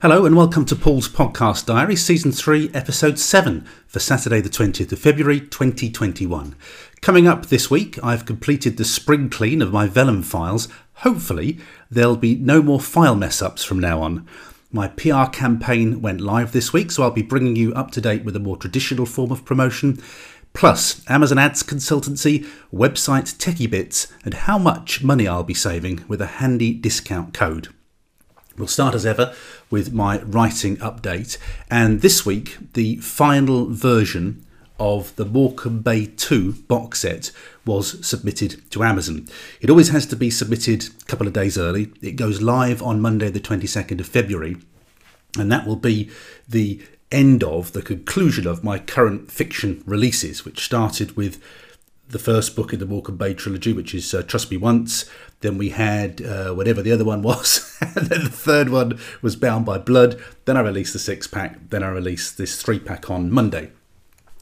Hello and welcome to Paul's Podcast Diary, Season 3, Episode 7 for Saturday, the 20th of February 2021. Coming up this week, I've completed the spring clean of my Vellum files. Hopefully, there'll be no more file mess ups from now on. My PR campaign went live this week, so I'll be bringing you up to date with a more traditional form of promotion. Plus, Amazon Ads consultancy, website techie bits, and how much money I'll be saving with a handy discount code. We'll start as ever with my writing update, and this week the final version of the Morecambe Bay 2 box set was submitted to Amazon. It always has to be submitted a couple of days early. It goes live on Monday, the 22nd of February, and that will be the end of, the conclusion of my current fiction releases, which started with the first book in the Morecambe Bay trilogy, which is uh, Trust Me Once. Then we had uh, whatever the other one was. and then the third one was Bound by Blood. Then I released the six pack. Then I released this three pack on Monday.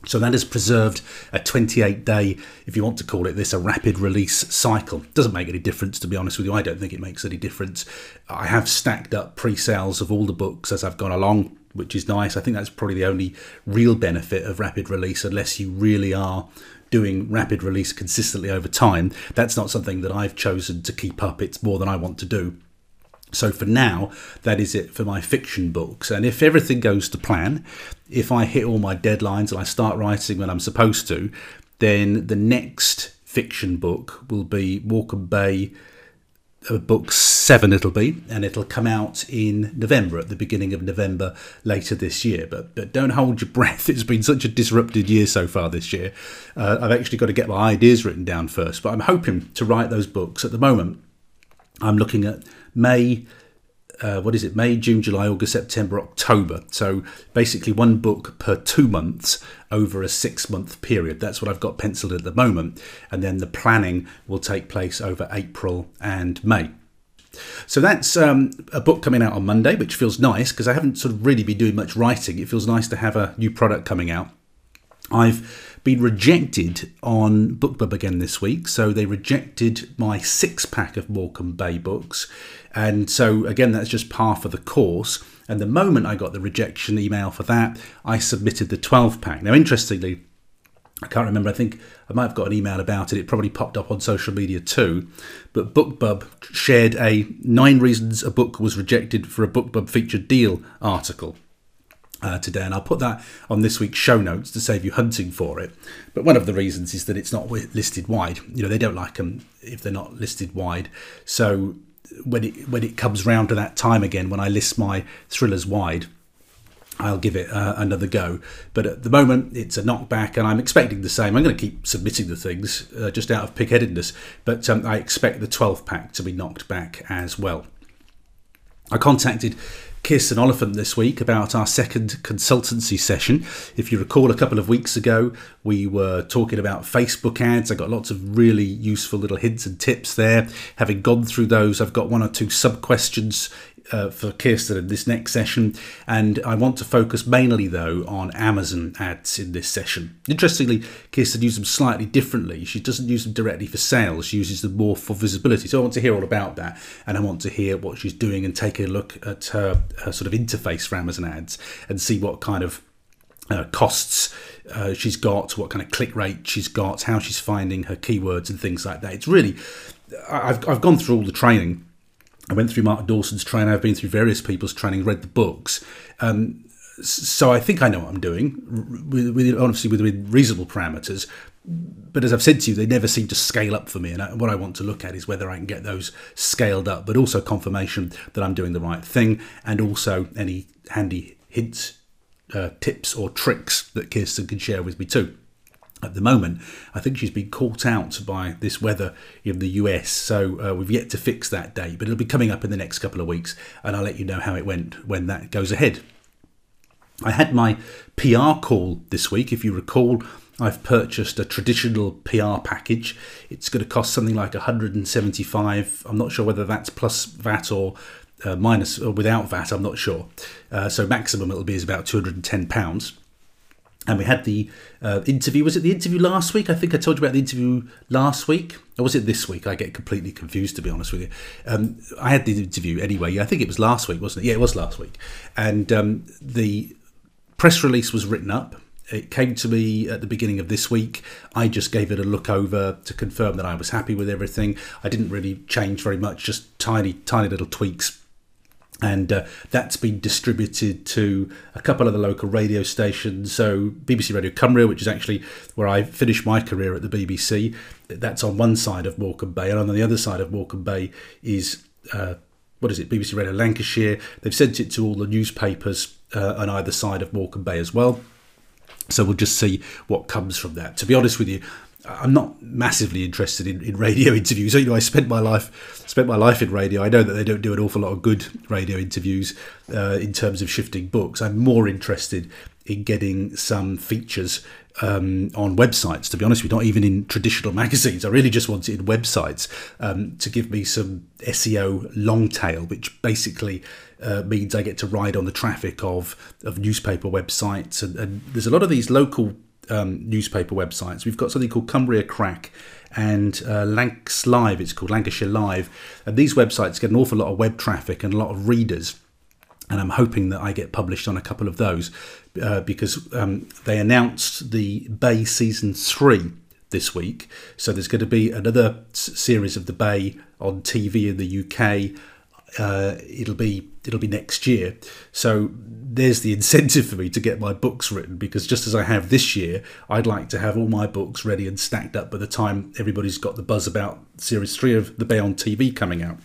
So that has preserved a 28 day, if you want to call it this, a rapid release cycle. Doesn't make any difference, to be honest with you. I don't think it makes any difference. I have stacked up pre sales of all the books as I've gone along, which is nice. I think that's probably the only real benefit of rapid release, unless you really are doing rapid release consistently over time. That's not something that I've chosen to keep up. It's more than I want to do. So for now, that is it for my fiction books. And if everything goes to plan, if I hit all my deadlines and I start writing when I'm supposed to, then the next fiction book will be Morecambe Bay book seven it'll be and it'll come out in november at the beginning of november later this year. But but don't hold your breath. It's been such a disrupted year so far this year. Uh, i've actually got to get my ideas written down first but i'm hoping to write those books. At the moment i'm looking at may uh, what is it may june july august september october. So basically one book per two months over a six month period. That's what i've got penciled at the moment. And then the planning will take place over april and may. So that's um, a book coming out on monday which feels nice because i haven't sort of really been doing much writing. It feels nice to have a new product coming out i've been rejected on BookBub again this week. So they rejected my six pack of Morecambe Bay books. And so, again, that's just par for the course. And the moment I got the rejection email for that, I submitted the 12 pack. Now, interestingly, I can't remember. I think I might have got an email about it. It probably popped up on social media too. But BookBub shared a nine reasons a book was rejected for a BookBub featured deal article uh, today, and I'll put that on this week's show notes to save you hunting for it. But one of the reasons is that it's not listed wide. You know, they don't like them if they're not listed wide. So when it when it comes round to that time again, when I list my thrillers wide, I'll give it uh, another go. But at the moment, it's a knockback, and I'm expecting the same. I'm going to keep submitting the things uh, just out of pigheadedness, but um, I expect the 12 pack to be knocked back as well. I contacted Kirsten Oliphant this week about our second consultancy session. If you recall, a couple of weeks ago, we were talking about Facebook ads. I got lots of really useful little hints and tips there. Having gone through those, I've got one or two sub questions uh, for Kirsten in this next session, and I want to focus mainly though on Amazon ads in this session. Interestingly, Kirsten uses them slightly differently. She doesn't use them directly for sales; she uses them more for visibility. So I want to hear all about that, and I want to hear what she's doing and take a look at her, her sort of interface for Amazon ads and see what kind of uh, costs uh, she's got, what kind of click rate she's got, how she's finding her keywords and things like that. It's really, I've, I've gone through all the training I went through Mark Dawson's training. I've been through various people's training, read the books. Um, so I think I know what I'm doing, with, with, obviously within reasonable parameters. But as I've said to you, they never seem to scale up for me. And I, what I want to look at is whether I can get those scaled up, but also confirmation that I'm doing the right thing, and also any handy hints, uh, tips, or tricks that Kirsten can share with me too at the moment. I think she's been caught out by this weather in the US, so uh, we've yet to fix that date, but it'll be coming up in the next couple of weeks, and I'll let you know how it went when that goes ahead. I had my PR call this week, if you recall. I've purchased a traditional PR package. It's going to cost something like 175. I'm not sure whether that's plus VAT or uh, minus or without VAT. I'm not sure. Uh, so maximum it'll be is about 210 pounds and we had the uh, interview. Was it the interview last week? I think I told you about the interview last week. Or was it this week? I get completely confused, to be honest with you. Um, I had the interview anyway. I think it was last week, wasn't it? Yeah, it was last week. And um, the press release was written up. It came to me at the beginning of this week. I just gave it a look over to confirm that I was happy with everything. I didn't really change very much, just tiny, tiny little tweaks and uh, that's been distributed to a couple of the local radio stations. So BBC Radio Cumbria, which is actually where I finished my career at the BBC, that's on one side of Morecambe Bay, and on the other side of Morecambe Bay is uh, what is it? BBC Radio Lancashire. They've sent it to all the newspapers uh, on either side of Morecambe Bay as well. So we'll just see what comes from that. To be honest with you, I'm not massively interested in, in radio interviews. You know, I spent my life spent my life in radio. I know that they don't do an awful lot of good radio interviews uh, in terms of shifting books. I'm more interested in getting some features um, on websites. To be honest, we're not even in traditional magazines. I really just wanted websites um, to give me some SEO long tail, which basically uh, means I get to ride on the traffic of of newspaper websites. And, and there's a lot of these local um, newspaper websites. We've got something called Cumbria Crack and uh, Live, it's called Lancashire Live. And these websites get an awful lot of web traffic and a lot of readers. And I'm hoping that I get published on a couple of those uh, because um, they announced the Bay Season 3 this week. So there's going to be another series of the Bay on TV in the UK uh, it'll be it'll be next year. So there's the incentive for me to get my books written because just as I have this year, I'd like to have all my books ready and stacked up by the time everybody's got the buzz about series three of the Bay on TV coming out.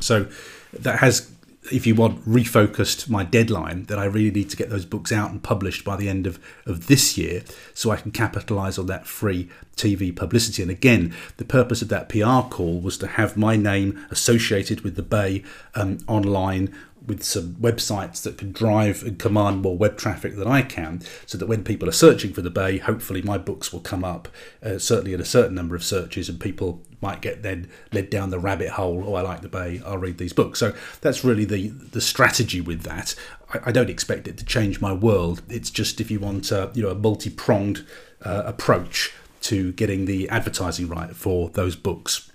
So that has if you want, refocused my deadline that I really need to get those books out and published by the end of, of this year so I can capitalize on that free TV publicity. And again, the purpose of that PR call was to have my name associated with the Bay um, online with some websites that can drive and command more web traffic than I can, so that when people are searching for the Bay, hopefully my books will come up, uh, certainly in a certain number of searches, and people might get then led down the rabbit hole. Oh, I like the Bay. I'll read these books. So that's really the the strategy with that. I, I don't expect it to change my world. It's just if you want a you know a multi pronged uh, approach to getting the advertising right for those books.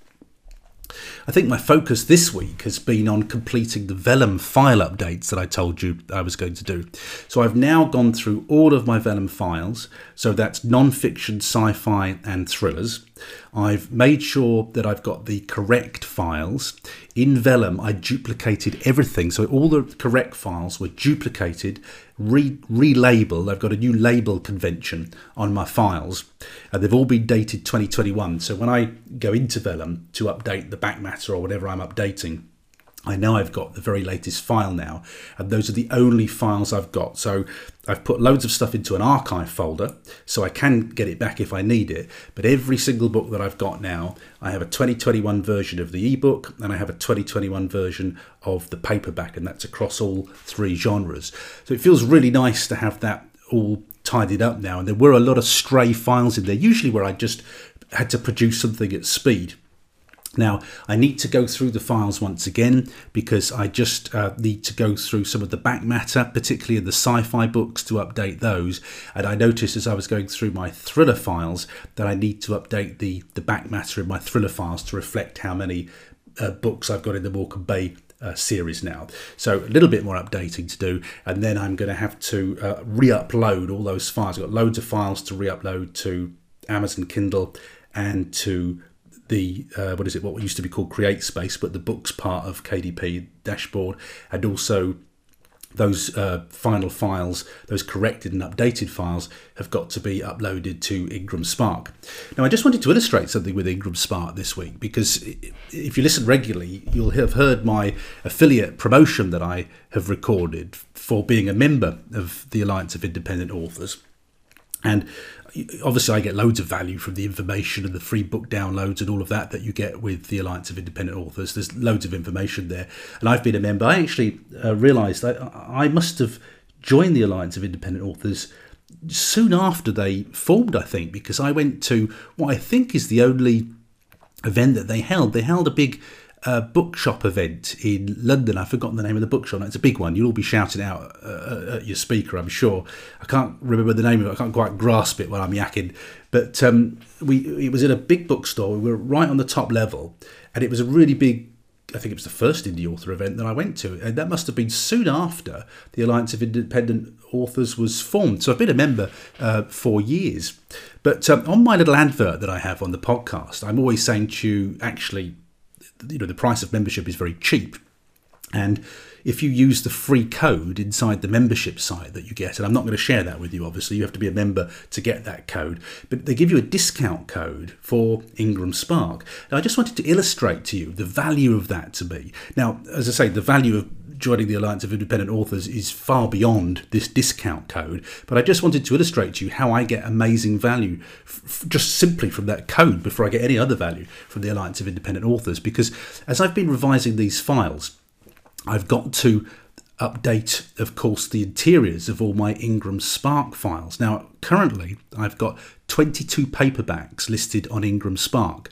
I think my focus this week has been on completing the Vellum file updates that I told you I was going to do. So I've now gone through all of my Vellum files, so that's non-fiction, sci-fi and thrillers. I've made sure that I've got the correct files. In Vellum, I duplicated everything, so all the correct files were duplicated, re- relabeled. I've got a new label convention on my files, and they've all been dated 2021. So when I go into Vellum to update the back matter or whatever I'm updating, I know I've got the very latest file now, and those are the only files I've got. So I've put loads of stuff into an archive folder, so I can get it back if I need it. But every single book that I've got now, I have a 2021 version of the ebook, and I have a 2021 version of the paperback, and that's across all three genres. So it feels really nice to have that all tidied up now. And there were a lot of stray files in there, usually where I just had to produce something at speed. Now, I need to go through the files once again because I just uh, need to go through some of the back matter, particularly in the sci fi books, to update those. And I noticed as I was going through my thriller files that I need to update the, the back matter in my thriller files to reflect how many uh, books I've got in the Morecambe Bay uh, series now. So a little bit more updating to do, and then I'm going to have to uh, re upload all those files. I've got loads of files to re upload to Amazon Kindle and to the uh, what is it? What used to be called Create Space, but the books part of KDP dashboard, and also those uh, final files, those corrected and updated files, have got to be uploaded to Ingram Spark. Now, I just wanted to illustrate something with Ingram Spark this week because if you listen regularly, you'll have heard my affiliate promotion that I have recorded for being a member of the Alliance of Independent Authors. And obviously I get loads of value from the information and the free book downloads and all of that that you get with the Alliance of Independent Authors. There's loads of information there, and I've been a member. I actually uh, realised I must have joined the Alliance of Independent Authors soon after they formed. I think because I went to what I think is the only event that they held. They held a big a bookshop event in London. I've forgotten the name of the bookshop. It's a big one. You'll all be shouting out uh, at your speaker, I'm sure. I can't remember the name of it. I can't quite grasp it while I'm yakking. But um, we it was in a big bookstore. We were right on the top level, and it was a really big I think it was the first indie author event that I went to, and that must have been soon after the Alliance of Independent Authors was formed. So I've been a member uh, for years. But um, on my little advert that I have on the podcast, I'm always saying to you, actually, you know, the price of membership is very cheap. And if you use the free code inside the membership site that you get, and I'm not going to share that with you, obviously, you have to be a member to get that code, but they give you a discount code for Ingram Spark. Now, I just wanted to illustrate to you the value of that to me. Now, as I say, the value of joining the Alliance of Independent Authors is far beyond this discount code, but I just wanted to illustrate to you how I get amazing value f- just simply from that code before I get any other value from the Alliance of Independent Authors. Because as I've been revising these files, I've got to update, of course, the interiors of all my Ingram Spark files. Now, currently, I've got 22 paperbacks listed on Ingram Spark,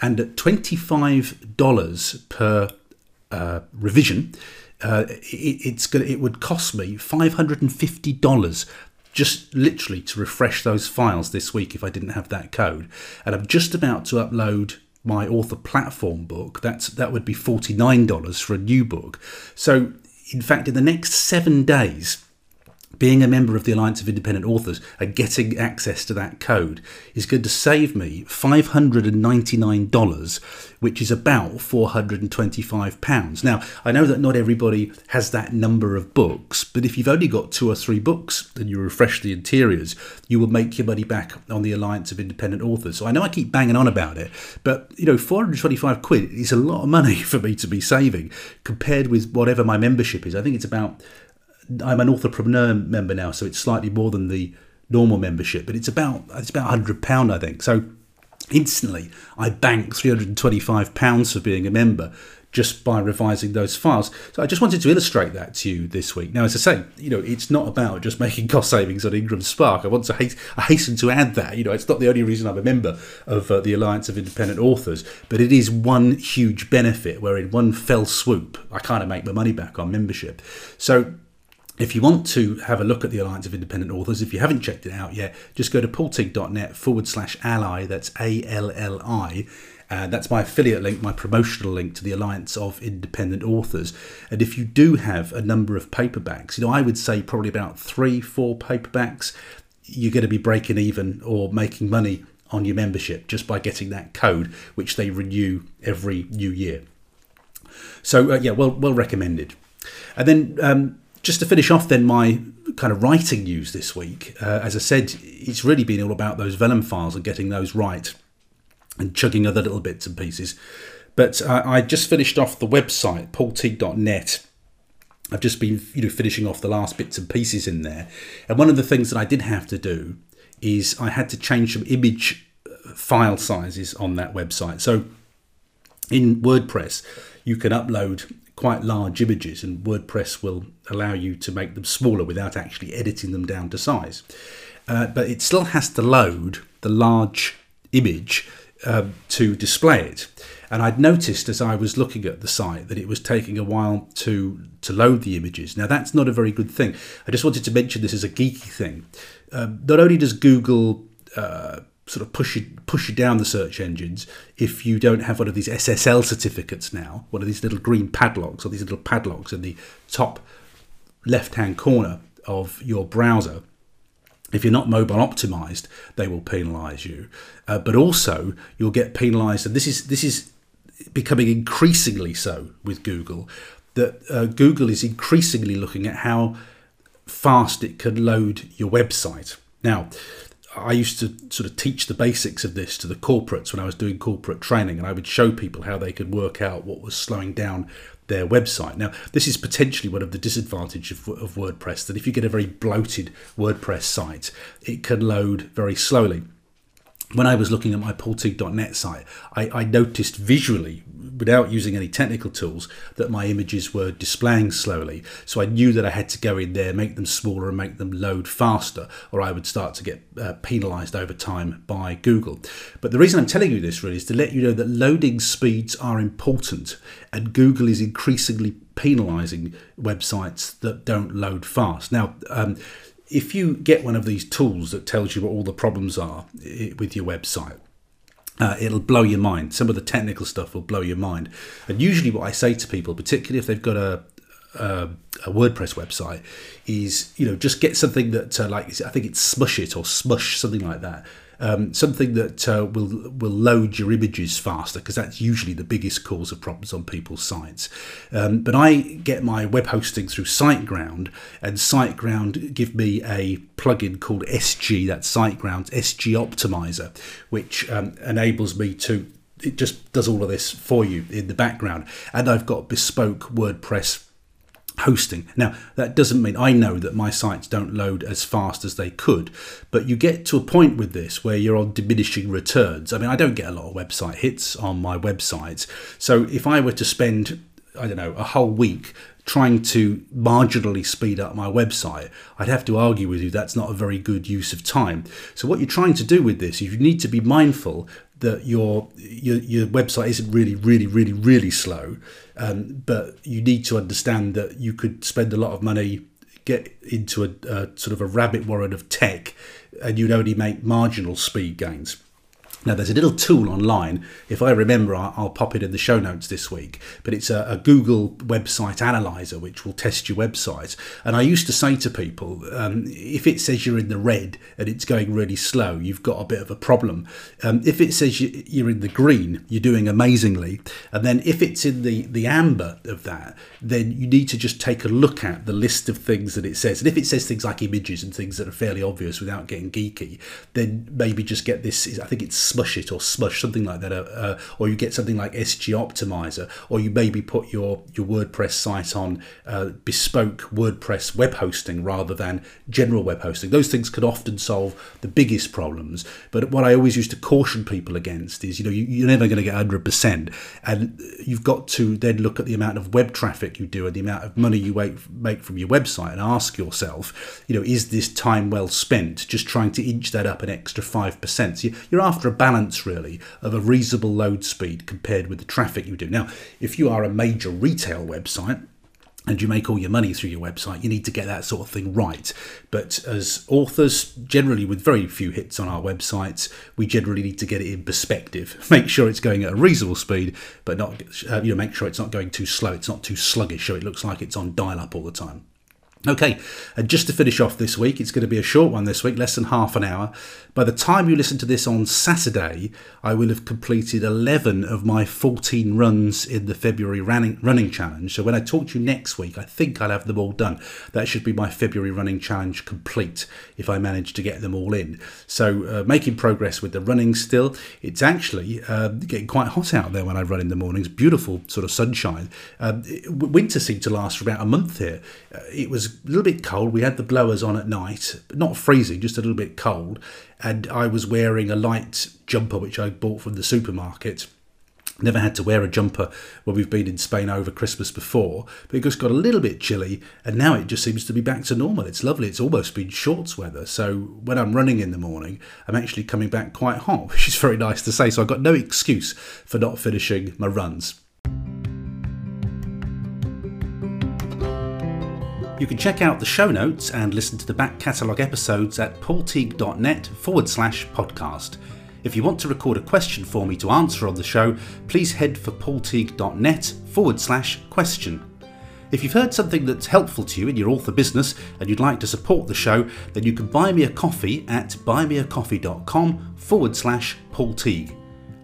and at $25 per uh, revision, uh, it, it's gonna, it would cost me $550 just literally to refresh those files this week if I didn't have that code. And I'm just about to upload my author platform book, that's that would be $49 for a new book. So in fact, in the next seven days, being a member of the Alliance of Independent Authors and getting access to that code is going to save me $599, which is about £425. Now, I know that not everybody has that number of books, but if you've only got two or three books and you refresh the interiors, you will make your money back on the Alliance of Independent Authors. So I know I keep banging on about it, but you know, 425 quid is a lot of money for me to be saving compared with whatever my membership is. I think it's about I'm an authorpreneur member now, so it's slightly more than the normal membership, but it's about it's about hundred pound, I think. So instantly, I bank three hundred and twenty five pounds for being a member just by revising those files. So I just wanted to illustrate that to you this week. Now, as I say, you know, it's not about just making cost savings on Ingram Spark. I want to I hasten to add that. You know, it's not the only reason I'm a member of uh, the Alliance of Independent Authors, but it is one huge benefit where in one fell swoop, I kind of make my money back on membership. So if you want to have a look at the Alliance of Independent Authors, if you haven't checked it out yet, just go to paulteague.net forward slash ally, that's A L L I. Uh, that's my affiliate link, my promotional link to the Alliance of Independent Authors. And if you do have a number of paperbacks, you know, I would say probably about three, four paperbacks, you're going to be breaking even or making money on your membership just by getting that code, which they renew every new year. So, uh, yeah, well, well recommended. And then um, just to finish off, then my kind of writing news this week. Uh, as I said, it's really been all about those vellum files and getting those right, and chugging other little bits and pieces. But uh, I just finished off the website paulteague.net. I've just been you know finishing off the last bits and pieces in there, and one of the things that I did have to do is I had to change some image uh, file sizes on that website. So in WordPress, you can upload quite large images, and WordPress will allow you to make them smaller without actually editing them down to size. Uh, but it still has to load the large image um, to display it. And I'd noticed as I was looking at the site that it was taking a while to to load the images. Now that's not a very good thing. I just wanted to mention this as a geeky thing. Um, not only does Google uh, sort of push you push you down the search engines if you don't have one of these SSL certificates now, one of these little green padlocks or these little padlocks in the top left hand corner of your browser. If you're not mobile optimized, they will penalize you. Uh, but also, you'll get penalized, and this is this is becoming increasingly so with Google. That uh, Google is increasingly looking at how fast it can load your website. Now, I used to sort of teach the basics of this to the corporates when I was doing corporate training, and I would show people how they could work out what was slowing down their website. Now, this is potentially one of the disadvantages of, of WordPress that if you get a very bloated WordPress site, it can load very slowly. when I was looking at my paulteague.net site, I, I, noticed visually, without using any technical tools, that my images were displaying slowly. So I knew that I had to go in there, make them smaller, and make them load faster, or I would start to get uh, penalized over time by Google. But the reason I'm telling you this really is to let you know that loading speeds are important, and Google is increasingly penalizing websites that don't load fast. Now, um, if you get one of these tools that tells you what all the problems are with your website, uh, it'll blow your mind. Some of the technical stuff will blow your mind. And usually, what I say to people, particularly if they've got a a, a WordPress website, is you know just get something that uh, like I think it's Smush it or Smush something like that um, something that uh, will will load your images faster because that's usually the biggest cause of problems on people's sites. Um, but I get my web hosting through SiteGround, and SiteGround give me a plugin called SG, that's SiteGround's SG Optimizer, which um, enables me to it just does all of this for you in the background, and I've got bespoke WordPress hosting. Now, that doesn't mean I know that my sites don't load as fast as they could, but you get to a point with this where you're on diminishing returns. I mean, I don't get a lot of website hits on my websites. So if I were to spend, I don't know, a whole week trying to marginally speed up my website, I'd have to argue with you that's not a very good use of time. So what you're trying to do with this is you need to be mindful that your your, your website isn't really really really really slow um, but you need to understand that you could spend a lot of money get into a, a sort of a rabbit warren of tech and you'd only make marginal speed gains now, there's a little tool online. If I remember, I'll, pop it in the show notes this week. But it's a, a, Google website analyzer which will test your website. And I used to say to people, um, if it says you're in the red and it's going really slow, you've got a bit of a problem. Um, if it says you're in the green, you're doing amazingly. And then if it's in the, the amber of that, then you need to just take a look at the list of things that it says. And if it says things like images and things that are fairly obvious without getting geeky, then maybe just get this. I think it's smush it or smush something like that, uh, uh, or you get something like SG Optimizer, or you maybe put your your WordPress site on uh, bespoke WordPress web hosting rather than general web hosting. Those things can often solve the biggest problems. But what I always used to caution people against is, you know, you, you're never going to get 100%, and you've got to then look at the amount of web traffic you do and the amount of money you make from your website and ask yourself, you know, is this time well spent just trying to inch that up an extra 5%? So you're after a balance really of a reasonable load speed compared with the traffic you do. Now, if you are a major retail website, and you make all your money through your website, you need to get that sort of thing right. But as authors, generally with very few hits on our websites, we generally need to get it in perspective. Make sure it's going at a reasonable speed, but not uh, you know make sure it's not going too slow. It's not too sluggish, so it looks like it's on dial up all the time. Okay, and just to finish off this week, it's going to be a short one this week, less than half an hour. By the time you listen to this on Saturday, I will have completed 11 of my 14 runs in the February running, running challenge. So when I talk to you next week, I think I'll have them all done. That should be my February running challenge complete if I manage to get them all in. So uh, making progress with the running still. It's actually uh, getting quite hot out there when I run in the mornings. Beautiful sort of sunshine. Um, winter seemed to last for about a month here. Uh, it was a little bit cold. We had the blowers on at night, not freezing, just a little bit cold. And I was wearing a light jumper which I bought from the supermarket. Never had to wear a jumper when we've been in Spain over Christmas before, but it just got a little bit chilly, and now it just seems to be back to normal. It's lovely. It's almost been shorts weather. So when I'm running in the morning, I'm actually coming back quite hot, which is very nice to say. So I've got no excuse for not finishing my runs. You can check out the show notes and listen to the back catalogue episodes at paulteague.net forward slash podcast. If you want to record a question for me to answer on the show, please head for paulteague.net forward slash question. If you've heard something that's helpful to you in your author business and you'd like to support the show, then you can buy me a coffee at buymeacoffee.com forward slash Paul Teague.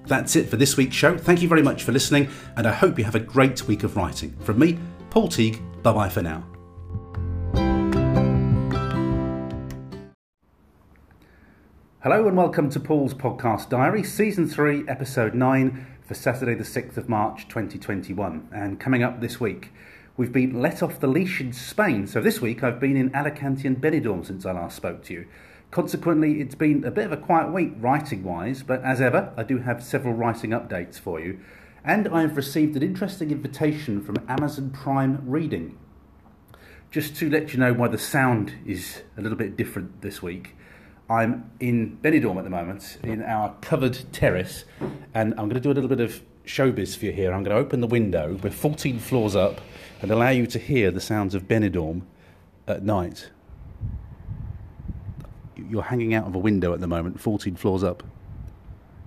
That's it for this week's show. Thank you very much for listening, and I hope you have a great week of writing. From me, Paul Teague, bye bye for now. Hello and welcome to Paul's Podcast Diary, Season 3, Episode 9, for Saturday, the 6th of March 2021. And coming up this week, we've been let off the leash in Spain. So this week I've been in Alicante and Benidorm since I last spoke to you. Consequently, it's been a bit of a quiet week writing wise, but as ever, I do have several writing updates for you. And I've received an interesting invitation from Amazon Prime Reading. Just to let you know why the sound is a little bit different this week, I'm in Benidorm at the moment, in our covered terrace, and I'm going to do a little bit of showbiz for you here. I'm going to open the window, we're 14 floors up, and allow you to hear the sounds of Benidorm at night. You're hanging out of a window at the moment, 14 floors up.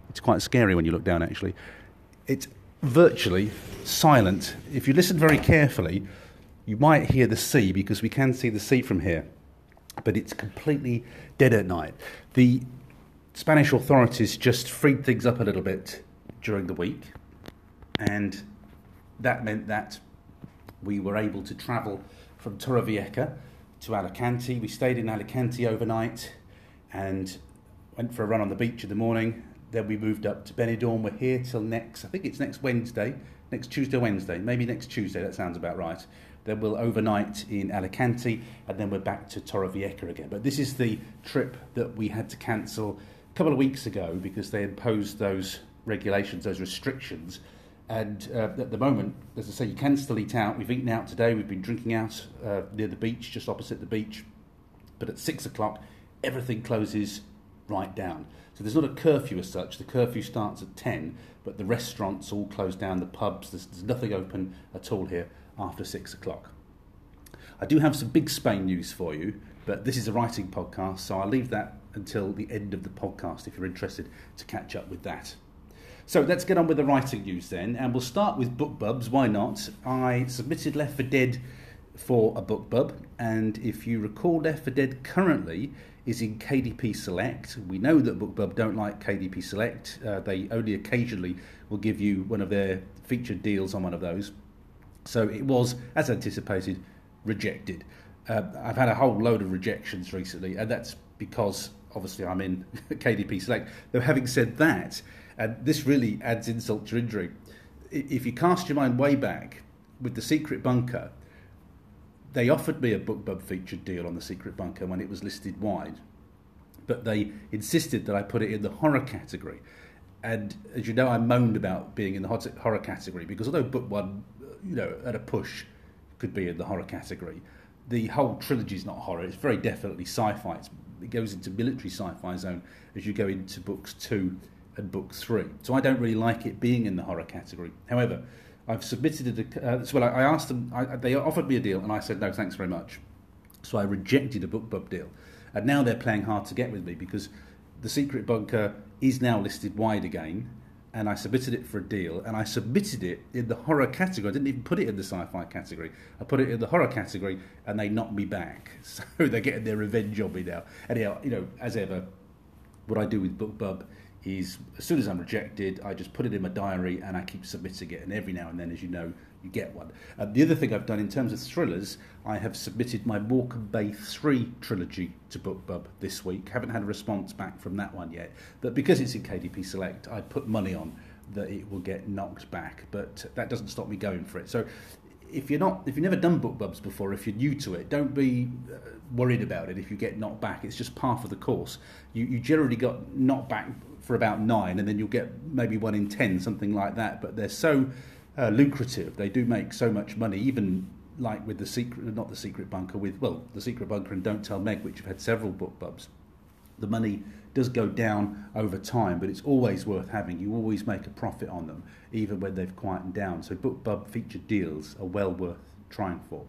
It's quite scary when you look down, actually. It's virtually silent. If you listen very carefully, you might hear the sea because we can see the sea from here, but it's completely dead at night. The Spanish authorities just freed things up a little bit during the week, and that meant that we were able to travel from Torrevieja to Alicante. We stayed in Alicante overnight and went for a run on the beach in the morning. Then we moved up to Benidorm. We're here till next, I think it's next Wednesday, next Tuesday, Wednesday, maybe next Tuesday, that sounds about right. Then we'll overnight in Alicante and then we're back to Torrevieja again. But this is the trip that we had to cancel a couple of weeks ago because they imposed those regulations, those restrictions and uh, at the moment, as I say, you can still eat out. We've eaten out today. We've been drinking out uh, near the beach, just opposite the beach. But at six o'clock, everything closes right down. So there's not a curfew as such. The curfew starts at 10, but the restaurants all close down, the pubs, there's, there's nothing open at all here after six o'clock. I do have some big Spain news for you, but this is a writing podcast, so I'll leave that until the end of the podcast if you're interested to catch up with that. So let's get on with the writing news then, and we'll start with BookBubs. Why not? I submitted Left for Dead for a BookBub, and if you recall, Left for Dead currently is in KDP Select. We know that BookBub don't like KDP Select. Uh, they only occasionally will give you one of their featured deals on one of those. So it was, as anticipated, rejected. Uh, I've had a whole load of rejections recently, and that's because obviously I'm in KDP Select. Though having said that, and this really adds insult to injury. If you cast your mind way back with the Secret Bunker, they offered me a BookBub featured deal on the Secret Bunker when it was listed wide, but they insisted that I put it in the horror category. And as you know, I moaned about being in the horror category because although book one, you know, at a push could be in the horror category, the whole trilogy is not horror. It's very definitely sci-fi. it goes into military sci-fi zone as you go into books two and book three. So I don't really like it being in the horror category. However, I've submitted it. Uh, well, I asked them. I, they offered me a deal, and I said no, thanks very much. So I rejected a BookBub deal, and now they're playing hard to get with me because the Secret Bunker is now listed wide again, and I submitted it for a deal, and I submitted it in the horror category. I didn't even put it in the sci-fi category. I put it in the horror category, and they knocked me back. So they're getting their revenge on me now. Anyhow, you know, as ever, what I do with BookBub is as soon as I'm rejected, I just put it in my diary and I keep submitting it. And every now and then, as you know, you get one. Uh, the other thing I've done in terms of thrillers, I have submitted my Morecambe Bay 3 trilogy to BookBub this week. Haven't had a response back from that one yet. But because it's in KDP Select, I put money on that it will get knocked back. But that doesn't stop me going for it. So if you're not, if you've never done BookBubs before, if you're new to it, don't be uh, worried about it if you get knocked back. It's just part of the course. You, you generally got knocked back for about nine, and then you'll get maybe one in ten, something like that. But they're so uh, lucrative; they do make so much money. Even like with the secret, not the secret bunker, with well, the secret bunker and Don't Tell Meg, which have had several BookBubs. The money does go down over time, but it's always worth having. You always make a profit on them, even when they've quietened down. So book BookBub featured deals are well worth trying for.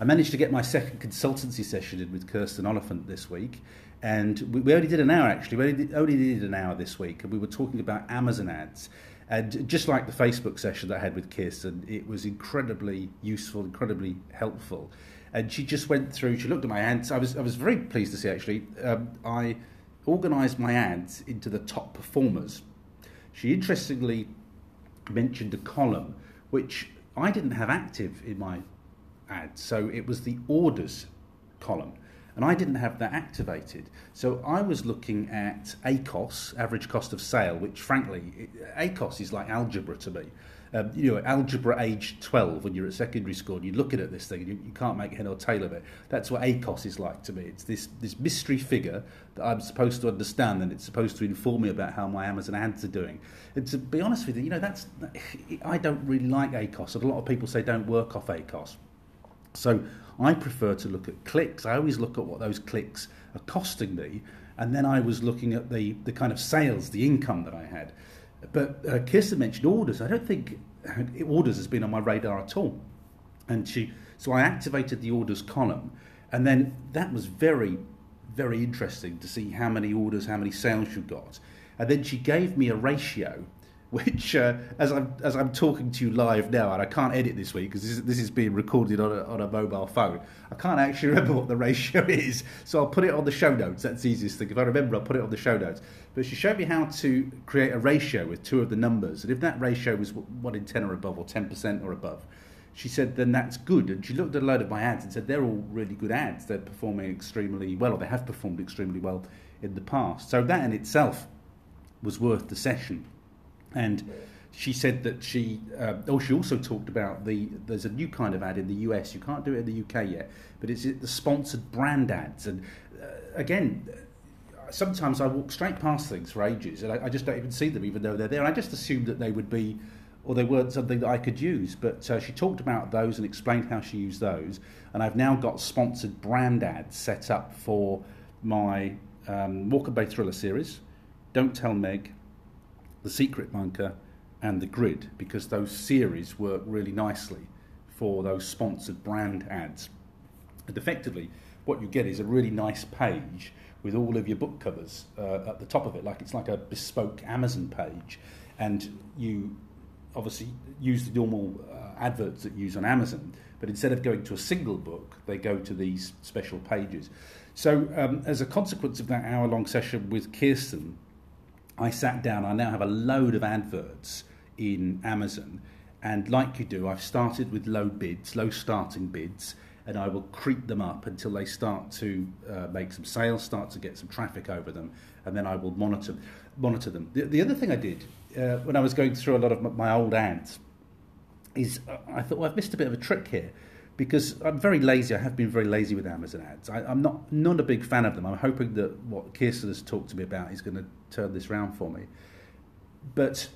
I managed to get my second consultancy session in with Kirsten Oliphant this week, and we, only did an hour actually. We only did an hour this week, and we were talking about Amazon ads. And just like the Facebook session that I had with Kirsten, it was incredibly useful, incredibly helpful. And she just went through. She looked at my ads. I was I was very pleased to see actually. Um, I organised my ads into the top performers. She interestingly mentioned a column which I didn't have active in my ads, so it was the orders column and I didn't have that activated. So I was looking at ACOS, average cost of sale, which frankly, ACOS is like algebra to me. Um, you know, algebra age 12 when you're at secondary school and you're looking at this thing and you, you can't make head or tail of it. That's what ACOS is like to me. It's this, this mystery figure that I'm supposed to understand and it's supposed to inform me about how my Amazon ads are doing. And to be honest with you, you know, that's I don't really like ACOS. A lot of people say don't work off ACOS. So I prefer to look at clicks. I always look at what those clicks are costing me, and then I was looking at the, the kind of sales, the income that I had. But uh, Kirsten mentioned orders. I don't think orders has been on my radar at all. And she, so I activated the orders column, and then that was very, very interesting to see how many orders, how many sales you got. And then she gave me a ratio which uh, as I'm as I'm talking to you live now, and I can't edit this week because this, this is being recorded on a, on a mobile phone. I can't actually remember what the ratio is, so I'll put it on the show notes. That's the easiest thing. If I remember, I'll put it on the show notes. But she showed me how to create a ratio with two of the numbers, and if that ratio was one in ten or above, or ten percent or above, she said then that's good. And she looked at a load of my ads and said they're all really good ads. They're performing extremely well, or they have performed extremely well in the past. So that in itself was worth the session. And she said that she, uh, oh, she also talked about the, there's a new kind of ad in the US. You can't do it in the UK yet, but it's the sponsored brand ads. And uh, again, sometimes I walk straight past things for ages and I, I, just don't even see them, even though they're there. I just assumed that they would be, or they weren't something that I could use. But uh, she talked about those and explained how she used those. And I've now got sponsored brand ads set up for my um, Morecambe Bay Thriller series, Don't Tell Meg, the Secret Bunker, and The Grid because those series work really nicely for those sponsored brand ads. And effectively, what you get is a really nice page with all of your book covers uh, at the top of it, like it's like a bespoke Amazon page, and you obviously use the normal uh, adverts that you use on Amazon, but instead of going to a single book, they go to these special pages. So, um, as a consequence of that hour long session with Kirsten, I sat down, I now have a load of adverts in Amazon. And like you do, I've started with low bids, low starting bids, and I will creep them up until they start to uh, make some sales, start to get some traffic over them, and then I will monitor monitor them. The, the other thing I did uh, when I was going through a lot of my old ads is uh, I thought, well, I've missed a bit of a trick here because I'm very lazy. I have been very lazy with Amazon ads. I, am not not a big fan of them. I'm hoping that what Kirsten has talked to me about is going to turn this round for me. But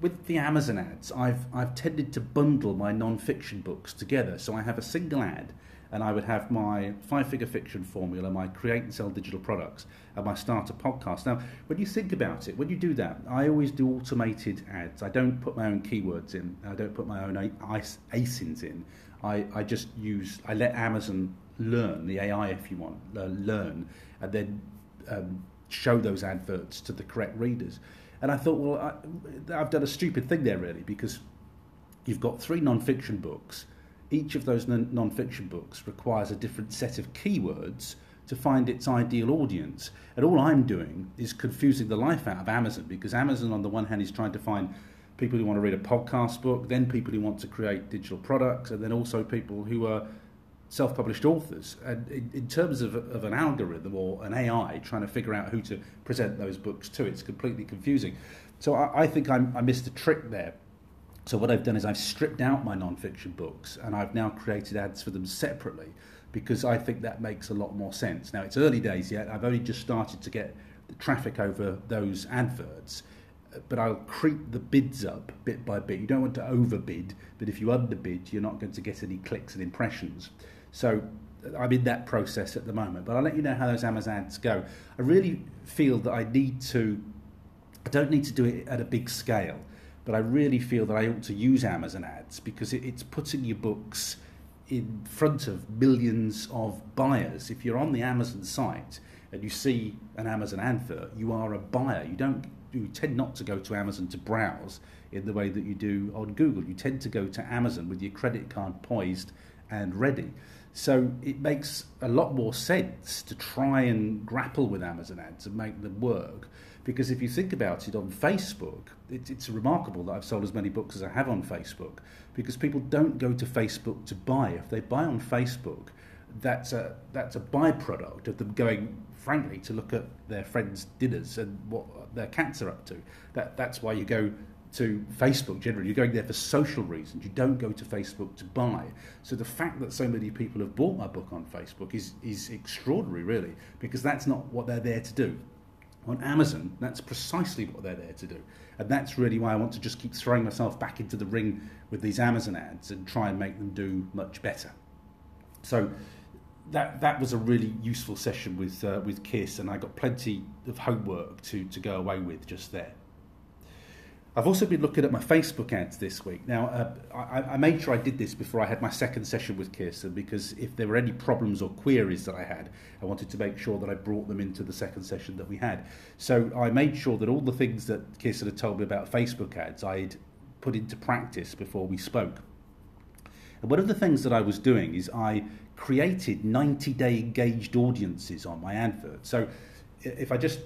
with the Amazon ads, I've I've tended to bundle my non-fiction books together. So I have a single ad, and I would have my five-figure fiction formula, my create and sell digital products, and my starter podcast. Now, when you think about it, when you do that, I always do automated ads. I don't put my own keywords in. I don't put my own ASINs in. I, I just use I let Amazon learn the AI if you want uh, learn, and then um, show those adverts to the correct readers. And I thought, well, I, I've done a stupid thing there, really, because you've got three non-fiction books. Each of those non-fiction books requires a different set of keywords to find its ideal audience. And all I'm doing is confusing the life out of Amazon because Amazon, on the one hand, is trying to find people who want to read a podcast book, then people who want to create digital products, and then also people who are self-published authors. And in, in terms of, of, an algorithm or an AI trying to figure out who to present those books to, it's completely confusing. So I, I think I'm, I missed a trick there. So what I've done is I've stripped out my non-fiction books and I've now created ads for them separately because I think that makes a lot more sense. Now it's early days yet. I've only just started to get the traffic over those adverts but I'll creep the bids up bit by bit. You don't want to overbid, but if you underbid, you're not going to get any clicks and impressions. So I'm in that process at the moment, but I'll let you know how those Amazon ads go. I really feel that I need to, I don't need to do it at a big scale, but I really feel that I ought to use Amazon ads because it's putting your books in front of millions of buyers. If you're on the Amazon site and you see an Amazon advert, you are a buyer. You don't you tend not to go to Amazon to browse in the way that you do on Google. You tend to go to Amazon with your credit card poised and ready. So it makes a lot more sense to try and grapple with Amazon ads and make them work. Because if you think about it on Facebook, it, it's remarkable that I've sold as many books as I have on Facebook because people don't go to Facebook to buy. If they buy on Facebook, that's a, that's a byproduct of them going frankly, to look at their friends' dinners and what their cats are up to. That, that's why you go to Facebook generally. You're going there for social reasons. You don't go to Facebook to buy. So the fact that so many people have bought my book on Facebook is, is extraordinary, really, because that's not what they're there to do. On Amazon, that's precisely what they're there to do. And that's really why I want to just keep throwing myself back into the ring with these Amazon ads and try and make them do much better. So that that was a really useful session with uh, with Kiss, and I got plenty of homework to, to go away with just there. I've also been looking at my Facebook ads this week. Now, uh, I, I, made sure I did this before I had my second session with Kirsten because if there were any problems or queries that I had, I wanted to make sure that I brought them into the second session that we had. So I made sure that all the things that Kirsten had told me about Facebook ads I'd put into practice before we spoke. And one of the things that I was doing is I created 90 day engaged audiences on my advert. So if I just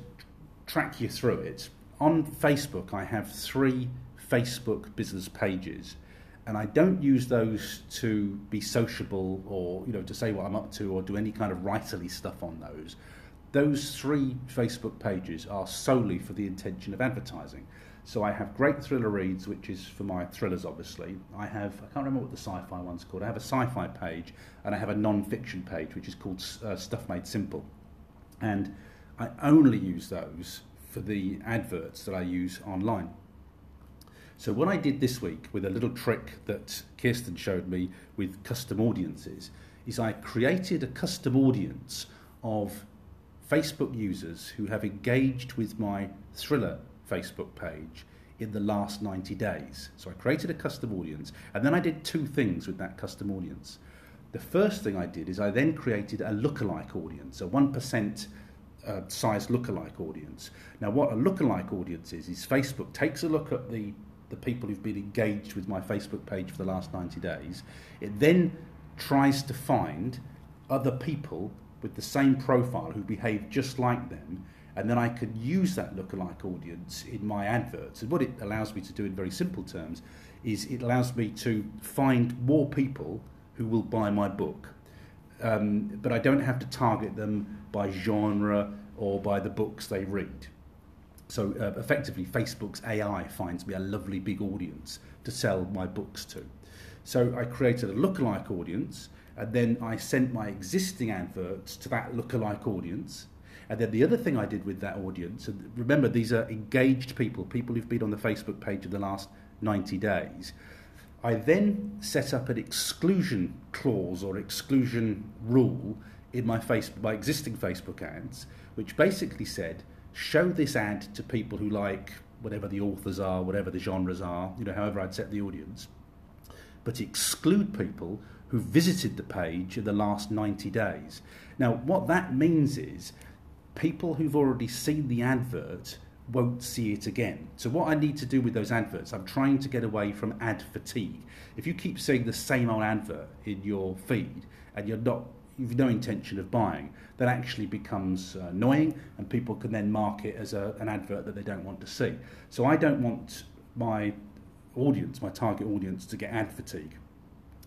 track you through it, on Facebook, I have three Facebook business pages, and I don't use those to be sociable or you know to say what I'm up to or do any kind of writerly stuff on those. Those three Facebook pages are solely for the intention of advertising. So I have Great Thriller Reads, which is for my thrillers, obviously. I have I can't remember what the sci-fi one's called. I have a sci-fi page, and I have a non-fiction page, which is called uh, Stuff Made Simple, and I only use those for the adverts that I use online. So what I did this week with a little trick that Kirsten showed me with custom audiences is I created a custom audience of Facebook users who have engaged with my thriller Facebook page in the last 90 days. So I created a custom audience and then I did two things with that custom audience. The first thing I did is I then created a lookalike audience, a 1% uh, size lookalike audience. Now, what a lookalike audience is, is Facebook takes a look at the, the people who've been engaged with my Facebook page for the last 90 days. It then tries to find other people with the same profile who behave just like them, and then I could use that lookalike audience in my adverts. And what it allows me to do in very simple terms is it allows me to find more people who will buy my book. Um, but I don't have to target them by genre or by the books they read. So uh, effectively, Facebook's AI finds me a lovely big audience to sell my books to. So I created a lookalike audience, and then I sent my existing adverts to that lookalike audience. And then the other thing I did with that audience, and remember these are engaged people, people who've been on the Facebook page in the last 90 days. I then set up an exclusion clause or exclusion rule in my Facebook, my existing Facebook ads, which basically said, show this ad to people who like whatever the authors are, whatever the genres are, you know, however I'd set the audience, but exclude people who visited the page in the last 90 days. Now, what that means is people who've already seen the advert won't see it again. So, what I need to do with those adverts, I'm trying to get away from ad fatigue. If you keep seeing the same old advert in your feed and you're not you've no intention of buying, that actually becomes uh, annoying and people can then mark it as a, an advert that they don't want to see. So I don't want my audience, my target audience, to get ad fatigue.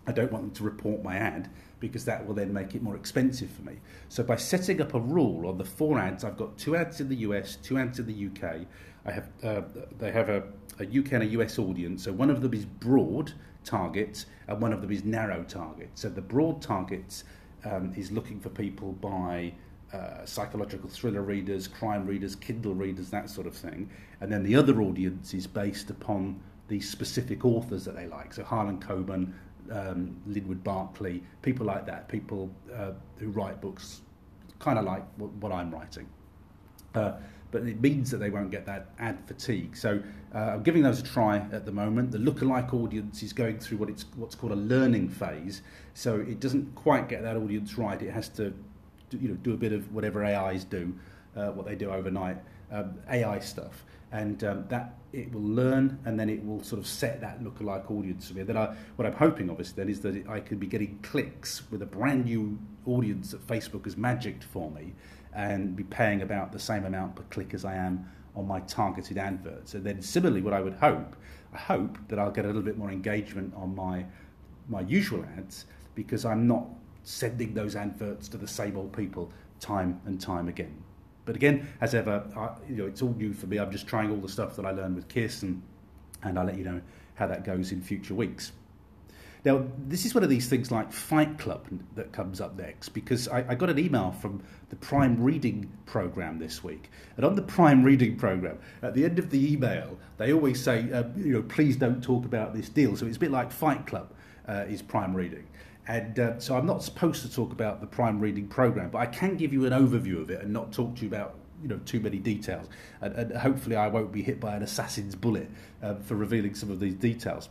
I don't want them to report my ad because that will then make it more expensive for me. So by setting up a rule on the four ads, I've got two ads in the US, two ads in the UK. I have uh, they have a, a UK and a US audience. So one of them is broad targets and one of them is narrow targets. So the broad targets um, is looking for people by uh, psychological thriller readers, crime readers, Kindle readers, that sort of thing. And then the other audience is based upon the specific authors that they like. So Harlan Coben, um, Linwood Barclay, people like that, people uh, who write books kind of like what, what I'm writing. Uh, but it means that they won't get that ad fatigue. So uh, I'm giving those a try at the moment. The lookalike audience is going through what it's what's called a learning phase, so it doesn't quite get that audience right. It has to, do, you know, do a bit of whatever AIs do, uh, what they do overnight, um, AI stuff, and um, that it will learn, and then it will sort of set that lookalike audience for me. Then I, what I'm hoping, obviously, then is that I could be getting clicks with a brand new audience that Facebook has magicked for me and be paying about the same amount per click as I am on my targeted adverts. And then similarly, what I would hope, I hope that I'll get a little bit more engagement on my my usual ads because I'm not sending those adverts to the same old people time and time again. But again, as ever, I, you know, it's all new for me. I'm just trying all the stuff that I learned with Kirsten and I'll let you know how that goes in future weeks. Now, this is one of these things like Fight Club that comes up next because I, I, got an email from the Prime Reading Program this week. And on the Prime Reading Program, at the end of the email, they always say, uh, you know, please don't talk about this deal. So it's a bit like Fight Club uh, is Prime Reading. And uh, so I'm not supposed to talk about the Prime Reading Program, but I can give you an overview of it and not talk to you about you know too many details. And, and hopefully, I won't be hit by an assassin's bullet uh, for revealing some of these details.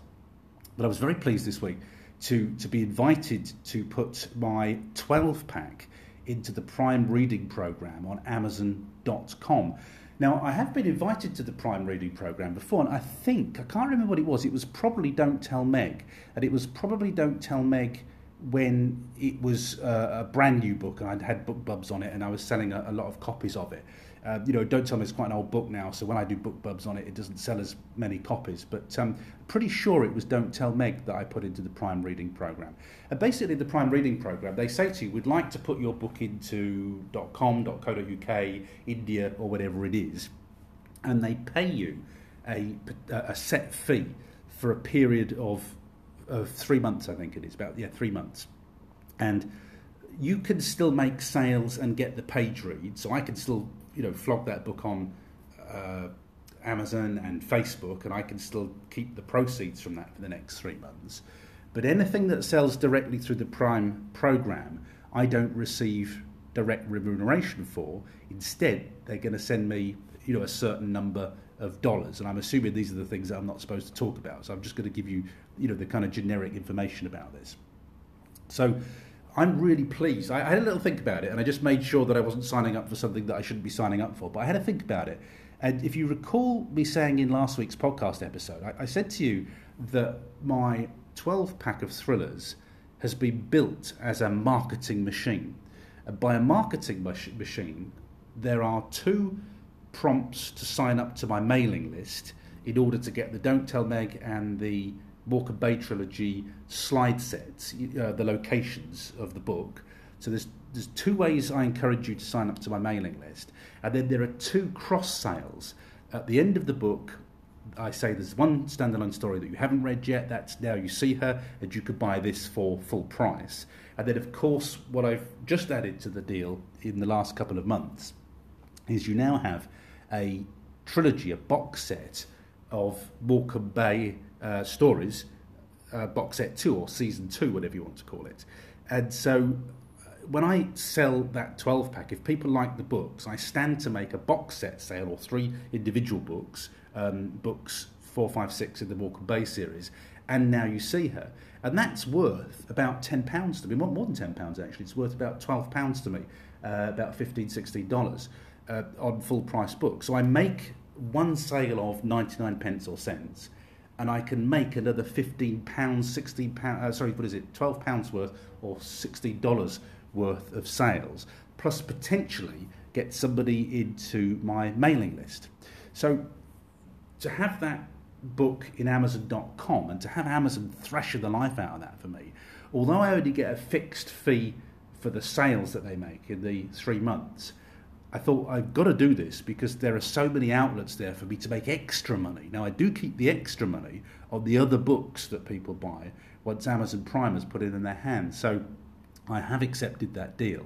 But I was very pleased this week to, to be invited to put my 12 pack into the Prime Reading Program on Amazon.com. Now, I have been invited to the Prime Reading Program before, and I think, I can't remember what it was, it was probably Don't Tell Meg, and it was probably Don't Tell Meg when it was uh, a brand new book and I'd had book BookBubs on it and I was selling a, a lot of copies of it. Uh, you know, Don't Tell Meg it's quite an old book now, so when I do book BookBubs on it, it doesn't sell as many copies. But I'm um, pretty sure it was Don't Tell Meg that I put into the Prime Reading Program. And basically, the Prime Reading Program, they say to you, we'd like to put your book into .com, .co.uk, India, or whatever it is, and they pay you a, a set fee for a period of of three months, I think it is about yeah three months, and you can still make sales and get the page read. So I can still you know flog that book on uh, Amazon and Facebook, and I can still keep the proceeds from that for the next three months. But anything that sells directly through the Prime program, I don't receive direct remuneration for. Instead, they're going to send me you know a certain number of dollars, and I'm assuming these are the things that I'm not supposed to talk about. So I'm just going to give you, you know, the kind of generic information about this. So I'm really pleased. I, had a little think about it, and I just made sure that I wasn't signing up for something that I shouldn't be signing up for. But I had to think about it, and if you recall me saying in last week's podcast episode, I, I said to you that my 12 pack of thrillers has been built as a marketing machine. And by a marketing machine, there are two prompts to sign up to my mailing list in order to get the Don't Tell Meg and the Morecambe Bay trilogy slide sets, uh, the locations of the book. So there's there's two ways I encourage you to sign up to my mailing list, and then there are two cross sales at the end of the book. I say there's one standalone story that you haven't read yet. That's now you see her, and you could buy this for full price. And then, of course, what I've just added to the deal in the last couple of months is you now have a trilogy, a box set of Morecambe Bay uh, stories, uh, box set two or season two, whatever you want to call it. And so uh, when I sell that 12 pack, if people like the books, I stand to make a box set sale or three individual books, um, books four, five, six in the Morecambe Bay series, and now you see her. And that's worth about £10 to me, more, more than £10 actually. It's worth about £12 to me, uh, about $15, $16 uh, on full price books. So I make one sale of 99 pence or cents and I can make another 15 pounds, 16 pounds, uh, sorry, what is it, 12 pounds worth or 60 dollars worth of sales, plus potentially get somebody into my mailing list. So to have that book in Amazon.com and to have Amazon thrasher the life out of that for me, although I only get a fixed fee for the sales that they make in the three months, I thought I've got to do this because there are so many outlets there for me to make extra money. Now I do keep the extra money on the other books that people buy once Amazon Prime has put it in their hands. So I have accepted that deal.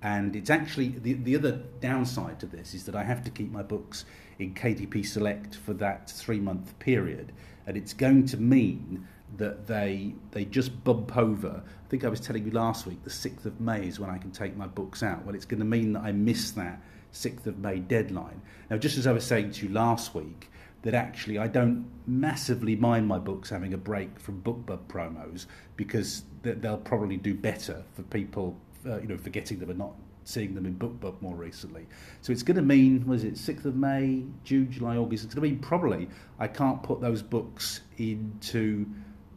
And it's actually the, the other downside to this is that I have to keep my books in KDP Select for that three month period. And it's going to mean that they they just bump over. I think I was telling you last week the sixth of May is when I can take my books out. Well, it's going to mean that I miss that sixth of May deadline. Now, just as I was saying to you last week, that actually I don't massively mind my books having a break from BookBub promos because they'll probably do better for people, uh, you know, forgetting them and not seeing them in BookBub more recently. So it's going to mean, was it 6th of May, June, July, August? It's going to mean probably I can't put those books into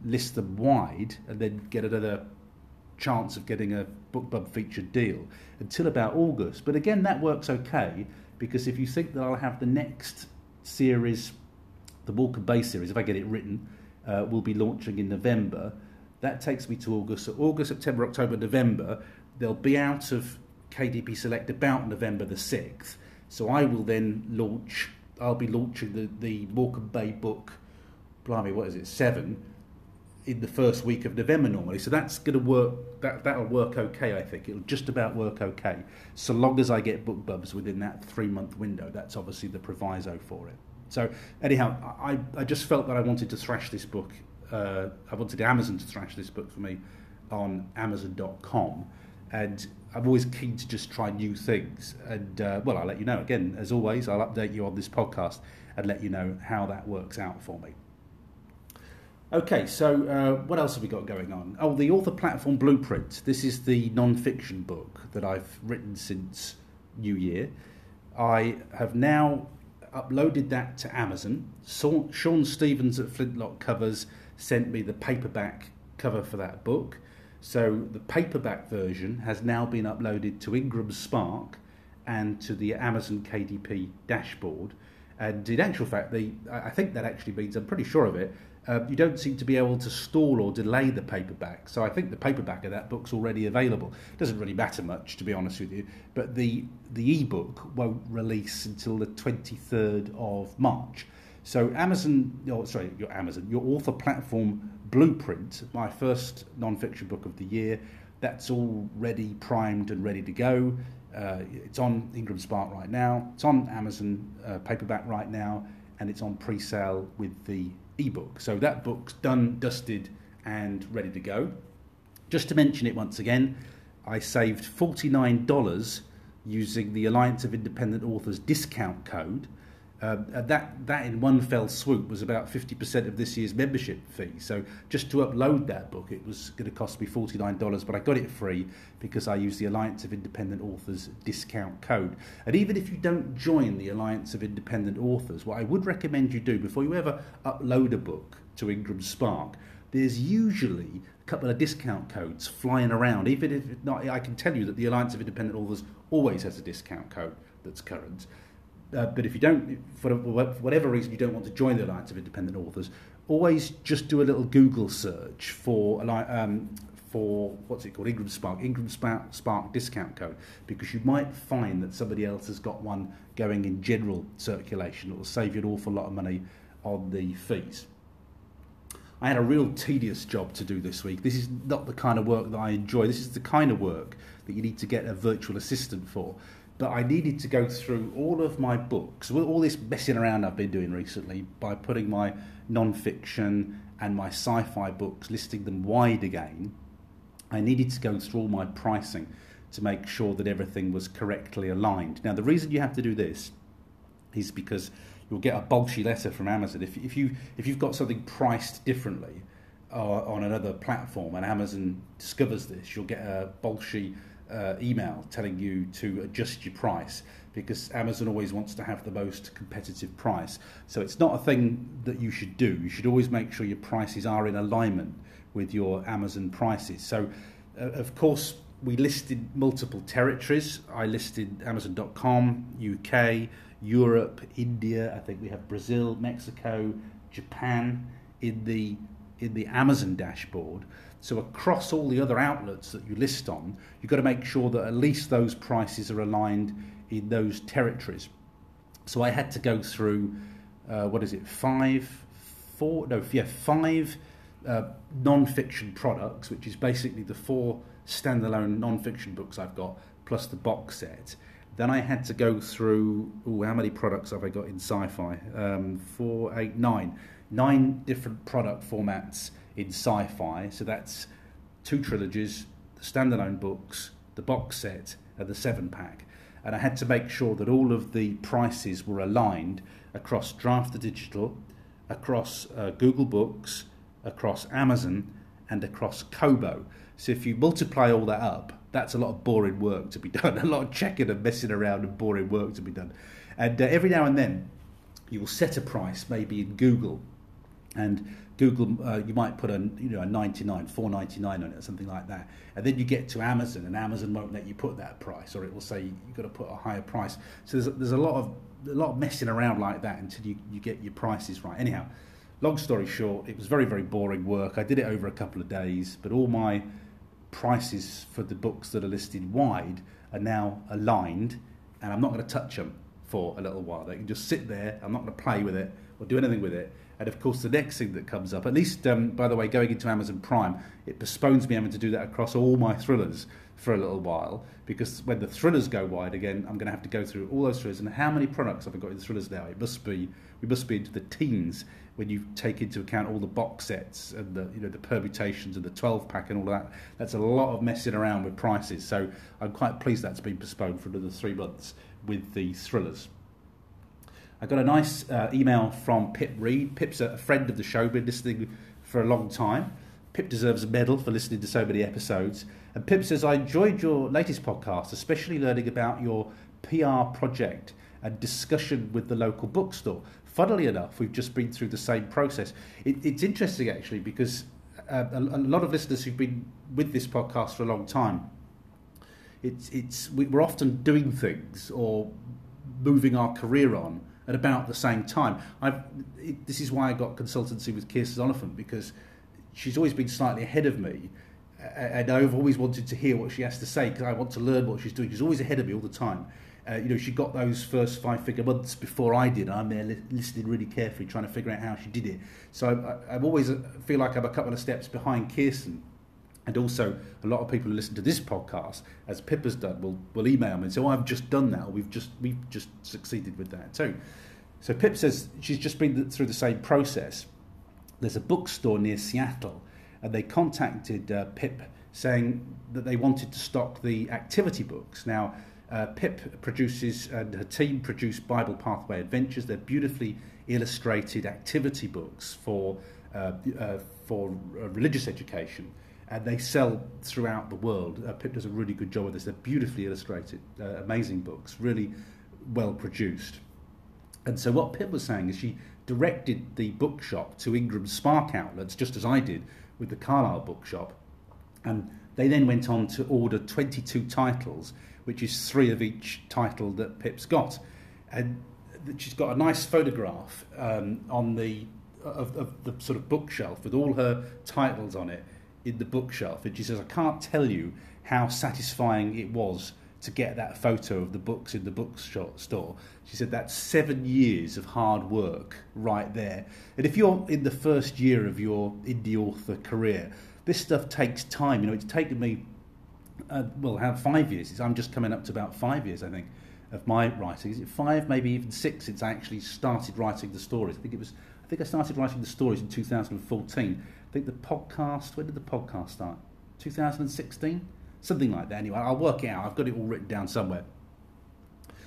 list them wide and then get another chance of getting a BookBub featured deal until about August. But again, that works okay because if you think that I'll have the next series, the Morecambe Bay series, if I get it written, uh, will be launching in November. That takes me to August. So August, September, October, November, they'll be out of KDP Select about November the 6th. So I will then launch, I'll be launching the, the Morecambe Bay book blimey, what is it, seven in the first week of November normally. So that's going to work. That that'll work okay. I think it'll just about work okay, so long as I get book BookBubs within that three month window. That's obviously the proviso for it. So anyhow, I I just felt that I wanted to thrash this book. Uh, I wanted Amazon to thrash this book for me on Amazon.com, and I'm always keen to just try new things. And uh, well, I'll let you know again. As always, I'll update you on this podcast and let you know how that works out for me. Okay, so uh, what else have we got going on? Oh, the author platform blueprint. This is the non-fiction book that I've written since New Year. I have now uploaded that to Amazon. Sean Stevens at Flintlock Covers sent me the paperback cover for that book. So the paperback version has now been uploaded to Ingram Spark and to the Amazon KDP dashboard. And in actual fact, the, I think that actually means, I'm pretty sure of it, uh, you don't seem to be able to stall or delay the paperback. So I think the paperback of that book's already available. It doesn't really matter much, to be honest with you. But the the ebook won't release until the 23rd of March. So Amazon, oh, sorry, your Amazon, your author platform blueprint, my first non-fiction book of the year, that's all ready, primed, and ready to go. Uh, it's on Ingram Spark right now. It's on Amazon uh, paperback right now, and it's on pre-sale with the ebook. So that book's done, dusted, and ready to go. Just to mention it once again, I saved $49 using the Alliance of Independent Authors discount code. Uh, that that in one fell swoop was about 50% of this year's membership fee. So just to upload that book, it was going to cost me $49, but I got it free because I used the Alliance of Independent Authors discount code. And even if you don't join the Alliance of Independent Authors, what I would recommend you do before you ever upload a book to Ingram Spark, there's usually a couple of discount codes flying around. Even if not, I can tell you that the Alliance of Independent Authors always has a discount code that's current. Uh, but if you don't, for whatever reason, you don't want to join the Alliance of Independent Authors, always just do a little Google search for um, for what's it called, Ingram Spark, Ingram Spark, Spark discount code, because you might find that somebody else has got one going in general circulation. It will save you an awful lot of money on the fees. I had a real tedious job to do this week. This is not the kind of work that I enjoy. This is the kind of work that you need to get a virtual assistant for but I needed to go through all of my books, with all this messing around I've been doing recently by putting my non-fiction and my sci-fi books, listing them wide again. I needed to go through all my pricing to make sure that everything was correctly aligned. Now, the reason you have to do this is because you'll get a bolshy letter from Amazon if, if you if you've got something priced differently uh, on another platform and Amazon discovers this, you'll get a bolshy uh, email telling you to adjust your price because Amazon always wants to have the most competitive price. So it's not a thing that you should do. You should always make sure your prices are in alignment with your Amazon prices. So, uh, of course, we listed multiple territories. I listed Amazon.com, UK, Europe, India. I think we have Brazil, Mexico, Japan in the in the Amazon dashboard. So across all the other outlets that you list on, you've got to make sure that at least those prices are aligned in those territories. So I had to go through uh, what is it, five, four, no, yeah, five uh, non-fiction products, which is basically the four standalone non-fiction books I've got plus the box set. Then I had to go through, oh, how many products have I got in sci-fi? Um, four, eight, nine nine different product formats in sci fi. So that's two trilogies, the standalone books, the box set, and the seven pack. And I had to make sure that all of the prices were aligned across Draft to Digital, across uh, Google Books, across Amazon, and across Kobo. So if you multiply all that up, that's a lot of boring work to be done, a lot of checking and messing around and boring work to be done. And uh, every now and then, you will set a price, maybe in Google, and Google, uh, you might put a you know a 99, 499 on it or something like that, and then you get to Amazon, and Amazon won't let you put that price, or it will say you've got to put a higher price. So there's there's a lot of a lot of messing around like that until you, you get your prices right. Anyhow, long story short, it was very very boring work. I did it over a couple of days, but all my prices for the books that are listed wide are now aligned, and I'm not going to touch them for a little while. They can just sit there. I'm not going to play with it or do anything with it. And of course, the next thing that comes up, at least, um, by the way, going into Amazon Prime, it postpones me having to do that across all my thrillers for a little while because when the thrillers go wide again, I'm going to have to go through all those thrillers. And how many products have I got in thrillers now? It must be we must be into the teens when you take into account all the box sets and the you know the permutations and the 12 pack and all that. That's a lot of messing around with prices. So I'm quite pleased that's been postponed for another three months with the thrillers. I got a nice uh, email from Pip Reid. Pip's a friend of the show, been listening for a long time. Pip deserves a medal for listening to so many episodes. And Pip says, I enjoyed your latest podcast, especially learning about your PR project and discussion with the local bookstore. Funnily enough, we've just been through the same process. It, it's interesting actually because uh, a, a, lot of listeners who've been with this podcast for a long time, it's, it's, we're often doing things or moving our career on at about the same time. It, this is why I got consultancy with Kirsten Oliphant because she's always been slightly ahead of me. And I've always wanted to hear what she has to say because I want to learn what she's doing. She's always ahead of me all the time. Uh, you know, she got those first five figure months before I did. I'm there li- listening really carefully, trying to figure out how she did it. So I've always uh, feel like I'm a couple of steps behind Kirsten. And also, a lot of people who listen to this podcast, as Pip has done, will, will email me and say, "Oh, I've just done that. Or we've just we've just succeeded with that too." So Pip says she's just been through the same process. There's a bookstore near Seattle, and they contacted uh, Pip saying that they wanted to stock the activity books. Now, uh, Pip produces and her team produce Bible Pathway Adventures. They're beautifully illustrated activity books for uh, uh for uh, religious education and they sell throughout the world. Uh, Pip does a really good job with this. They're beautifully illustrated, uh, amazing books, really well produced. And so what Pip was saying is she directed the bookshop to Ingram Spark outlets, just as I did with the Carlisle bookshop, and they then went on to order 22 titles, which is three of each title that Pip's got, and she's got a nice photograph um, on the of, of the sort of bookshelf with all her titles on it in the bookshelf, and she says, I can't tell you how satisfying it was to get that photo of the books in the bookstore. She said that's seven years of hard work right there. And if you're in the first year of your indie author career, this stuff takes time. You know, it's taken me, uh, well, have five years. I'm just coming up to about five years, I think, of my writing. Is it five, maybe even six, since I actually started writing the stories? I think it was. I think I started writing the stories in 2014 I think the podcast, when did the podcast start? 2016? Something like that. Anyway, I'll work it out. I've got it all written down somewhere.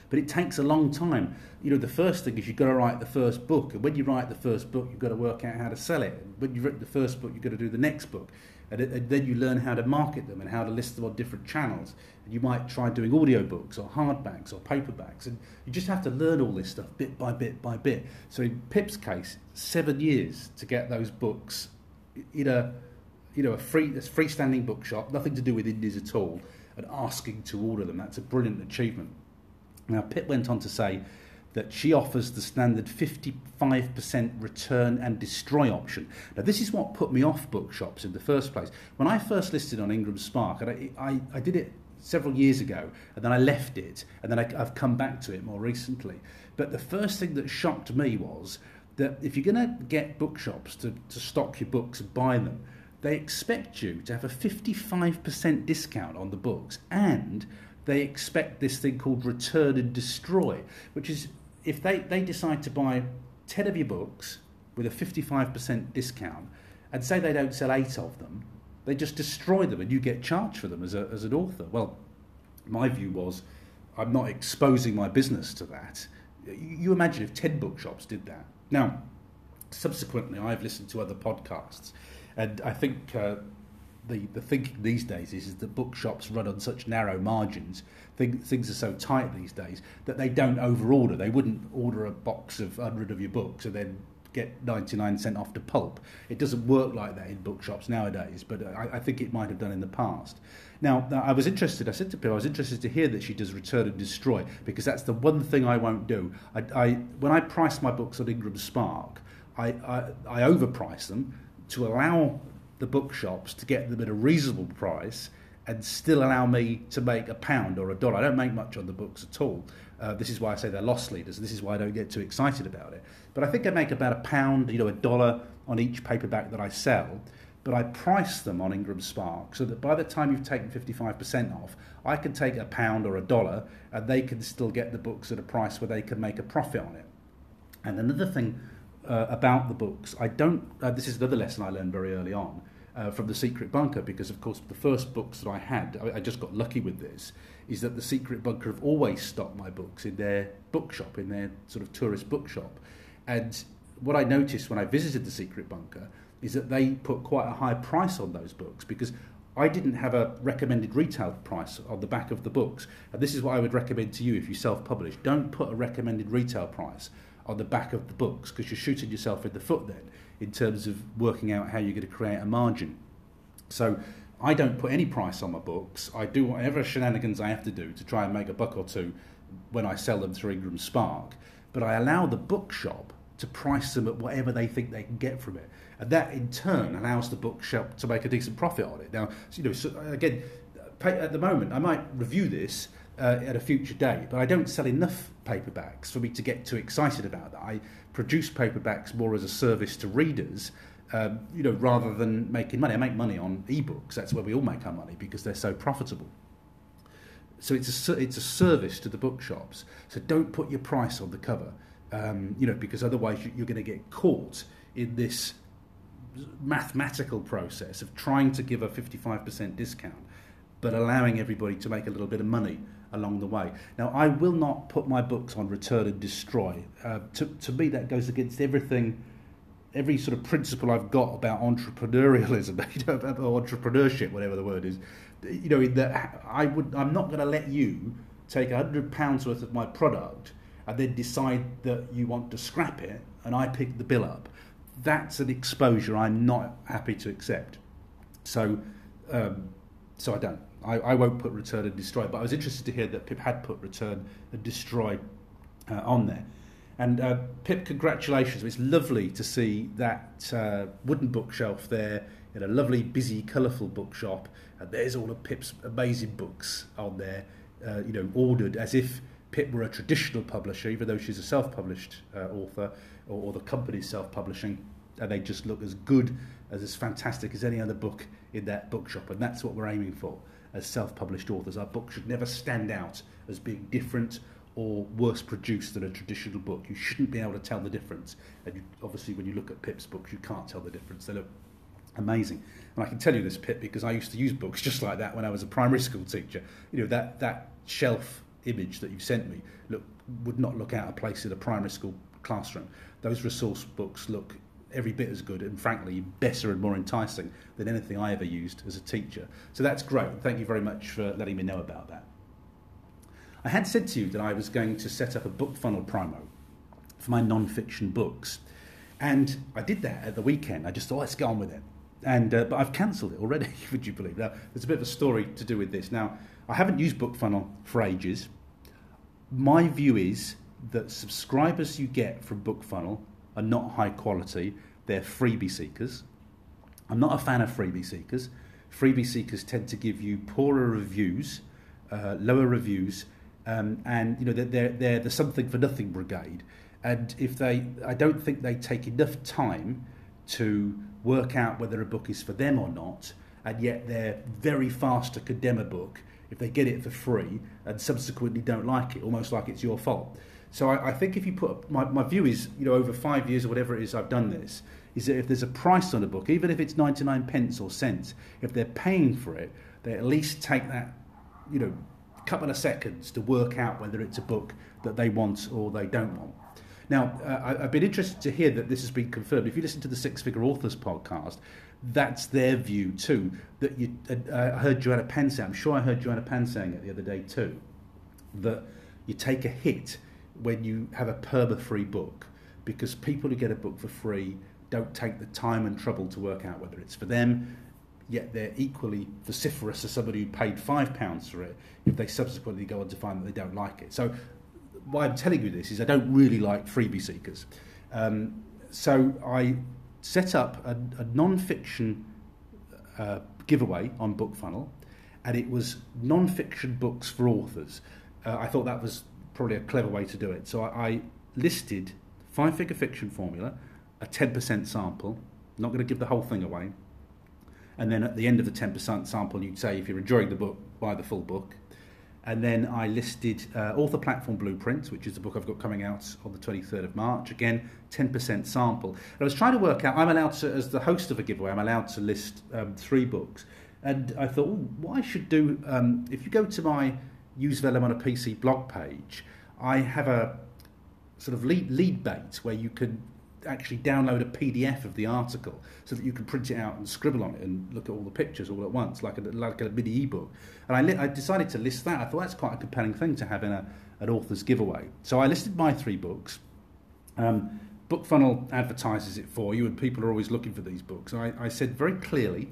But it takes a long time. You know, the first thing is you've got to write the first book. And when you write the first book, you've got to work out how to sell it. And when you've written the first book, you've got to do the next book. And, and, then you learn how to market them and how to list them on different channels. And you might try doing audiobooks or hardbacks or paperbacks. And you just have to learn all this stuff bit by bit by bit. So in Pip's case, seven years to get those books in a you know a free a freestanding bookshop, nothing to do with indies at all, and asking to order them. That's a brilliant achievement. Now Pip went on to say that she offers the standard 55% return and destroy option. Now, this is what put me off bookshops in the first place. When I first listed on Ingram Spark, and I, I, I did it several years ago, and then I left it, and then I, I've come back to it more recently. But the first thing that shocked me was that if you're going to get bookshops to, to stock your books and buy them, they expect you to have a 55% discount on the books and they expect this thing called return and destroy, which is if they, they decide to buy 10 of your books with a 55% discount and say they don't sell eight of them, they just destroy them and you get charged for them as, a, as an author. Well, my view was I'm not exposing my business to that. You imagine if 10 bookshops did that. Now, subsequently, I've listened to other podcasts, and I think uh, the the thinking these days is, is that bookshops run on such narrow margins. Things, things are so tight these days that they don't overorder. They wouldn't order a box of hundred of your books and then get 99 cent off the pulp. It doesn't work like that in bookshops nowadays, but I, I, think it might have done in the past. Now, I was interested, I said to Bill, I was interested to hear that she does return and destroy, because that's the one thing I won't do. I, I when I price my books on Ingram Spark, I, I, I overprice them to allow the bookshops to get them at a reasonable price and still allow me to make a pound or a dollar. I don't make much on the books at all. Uh, this is why I say they're loss leaders. This is why I don't get too excited about it. But I think I make about a pound, you know, a dollar on each paperback that I sell. But I price them on Ingram Spark so that by the time you've taken 55% off, I can take a pound or a dollar and they can still get the books at a price where they can make a profit on it. And another thing uh, about the books, I don't, uh, this is another lesson I learned very early on uh, from The Secret Bunker, because of course the first books that I had, I, I, just got lucky with this, is that The Secret Bunker have always stocked my books in their bookshop, in their sort of tourist bookshop. And what I noticed when I visited The Secret Bunker is that they put quite a high price on those books because I didn't have a recommended retail price on the back of the books. And this is what I would recommend to you if you self publish. Don't put a recommended retail price on the back of the books because you're shooting yourself in the foot then in terms of working out how you're going to create a margin. So I don't put any price on my books. I do whatever shenanigans I have to do to try and make a buck or two when I sell them through Ingram Spark, but I allow the bookshop to price them at whatever they think they can get from it, and that in turn allows the bookshop to make a decent profit on it. Now, you know, so again, at the moment, I might review this uh, at a future date, but I don't sell enough paperbacks for me to get too excited about that. I produce paperbacks more as a service to readers, um, you know, rather than making money. I make money on ebooks. That's where we all make our money because they're so profitable. So it's a it's a service to the bookshops. So don't put your price on the cover, um, you know, because otherwise you're going to get caught in this mathematical process of trying to give a 55% discount but allowing everybody to make a little bit of money along the way. Now, I will not put my books on return and destroy. Uh, to, to me, that goes against everything, every sort of principle I've got about entrepreneurialism, you know, entrepreneurship, whatever the word is. You know, that I would, I'm not going to let you take hundred pounds worth of my product and then decide that you want to scrap it, and I pick the bill up. That's an exposure I'm not happy to accept. So, um, so I don't. I, I won't put return and destroy, but I was interested to hear that Pip had put return and destroy uh, on there. And uh, Pip, congratulations. It's lovely to see that uh, wooden bookshelf there in a lovely, busy, colourful bookshop. And there's all of Pip's amazing books on there, uh, you know, ordered as if Pip were a traditional publisher, even though she's a self published uh, author or, or the company's self publishing. And they just look as good, as as fantastic as any other book in that bookshop. And that's what we're aiming for as self published authors. Our book should never stand out as being different or worse produced than a traditional book. You shouldn't be able to tell the difference. And you, obviously, when you look at Pip's books, you can't tell the difference. They look amazing. And I can tell you this, Pip, because I used to use books just like that when I was a primary school teacher. You know, that, that shelf image that you sent me look, would not look out of place in a primary school classroom. Those resource books look every bit as good and frankly better and more enticing than anything I ever used as a teacher. So that's great. Thank you very much for letting me know about that. I had said to you that I was going to set up a book funnel promo for my non-fiction books. And I did that at the weekend. I just thought, let's get on with it. And, uh, but I've cancelled it already, would you believe? Now, there's a bit of a story to do with this. Now, I haven't used BookFunnel for ages. My view is that subscribers you get from BookFunnel are not high quality, they're freebie seekers. I'm not a fan of freebie seekers. Freebie seekers tend to give you poorer reviews, uh, lower reviews, um, and you know they're, they're, the something for nothing brigade. And if they, I don't think they take enough time to work out whether a book is for them or not, and yet they're very fast to condemn a book if they get it for free and subsequently don't like it, almost like it's your fault. So I, I, think if you put my, my view is you know over five years or whatever it is I've done this is that if there's a price on a book, even if it's 99 pence or cents, if they're paying for it, they at least take that you know couple of seconds to work out whether it's a book that they want or they don't want. Now, uh, I've been interested to hear that this has been confirmed. If you listen to the Six Figure Authors podcast, that's their view too. That you, uh, I heard Joanna Penn say, I'm sure I heard Joanna Penn saying it the other day too, that you take a hit when you have a perma free book because people who get a book for free don't take the time and trouble to work out whether it's for them yet they're equally vociferous as somebody who paid five pounds for it if they subsequently go on to find that they don't like it so why I'm telling you this is I don't really like freebie seekers um, so I set up a, a non-fiction uh, giveaway on BookFunnel and it was non-fiction books for authors. Uh, I thought that was probably a clever way to do it. So I, I listed five-figure fiction formula, a 10% sample. Not going to give the whole thing away. And then at the end of the 10% sample, you'd say if you're enjoying the book, buy the full book. And then I listed uh, Author Platform Blueprints, which is the book I've got coming out on the 23rd of March. Again, 10% sample. And I was trying to work out, I'm allowed to, as the host of a giveaway, I'm allowed to list um, three books. And I thought, what I should do, um, if you go to my Use Vellum on a PC blog page, I have a sort of lead, lead bait where you can actually download a PDF of the article so that you can print it out and scribble on it and look at all the pictures all at once, like a, like a mini ebook. And I, li- I decided to list that. I thought that's quite a compelling thing to have in a, an author's giveaway. So I listed my three books. Um, BookFunnel advertises it for you, and people are always looking for these books. I, I said very clearly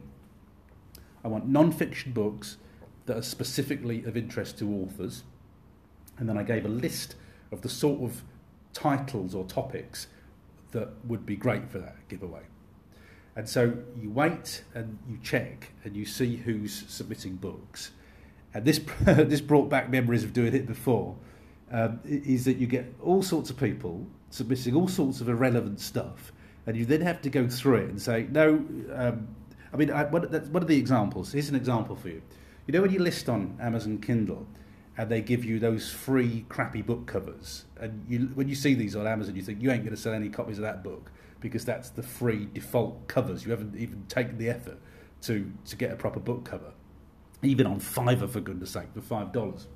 I want non fiction books that are specifically of interest to authors. And then I gave a list of the sort of titles or topics that would be great for that giveaway. And so you wait and you check and you see who's submitting books. And this this brought back memories of doing it before. Um, is that you get all sorts of people submitting all sorts of irrelevant stuff, and you then have to go through it and say, no. Um, I mean, I, what, what are the examples? Here's an example for you. You know when you list on Amazon Kindle, and they give you those free crappy book covers. And you, when you see these on Amazon, you think you ain't going to sell any copies of that book because that's the free default covers. You haven't even taken the effort to to get a proper book cover, even on Fiverr for goodness sake, for five dollars.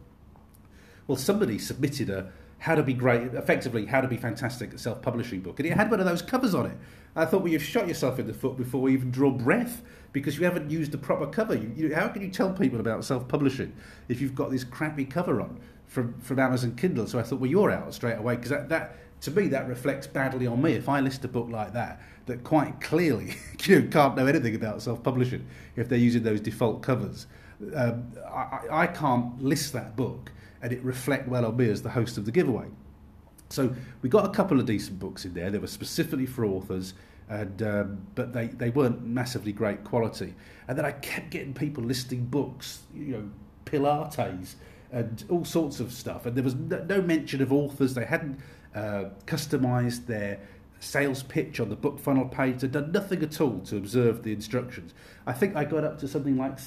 Well, somebody submitted a how to be great, effectively, how to be fantastic at self publishing book. And it had one of those covers on it. I thought, well, you've shot yourself in the foot before we even draw breath because you haven't used the proper cover. You, you, how can you tell people about self publishing if you've got this crappy cover on from, from Amazon Kindle? So I thought, well, you're out straight away because that, that, to me, that reflects badly on me. If I list a book like that, that quite clearly you know, can't know anything about self publishing if they're using those default covers, um, I, I can't list that book and it reflect well on me as the host of the giveaway. So we got a couple of decent books in there. They were specifically for authors, and um, but they, they weren't massively great quality. And then I kept getting people listing books, you know, Pilates and all sorts of stuff. And there was no, mention of authors. They hadn't uh, customized their sales pitch on the book funnel page. They'd done nothing at all to observe the instructions. I think I got up to something like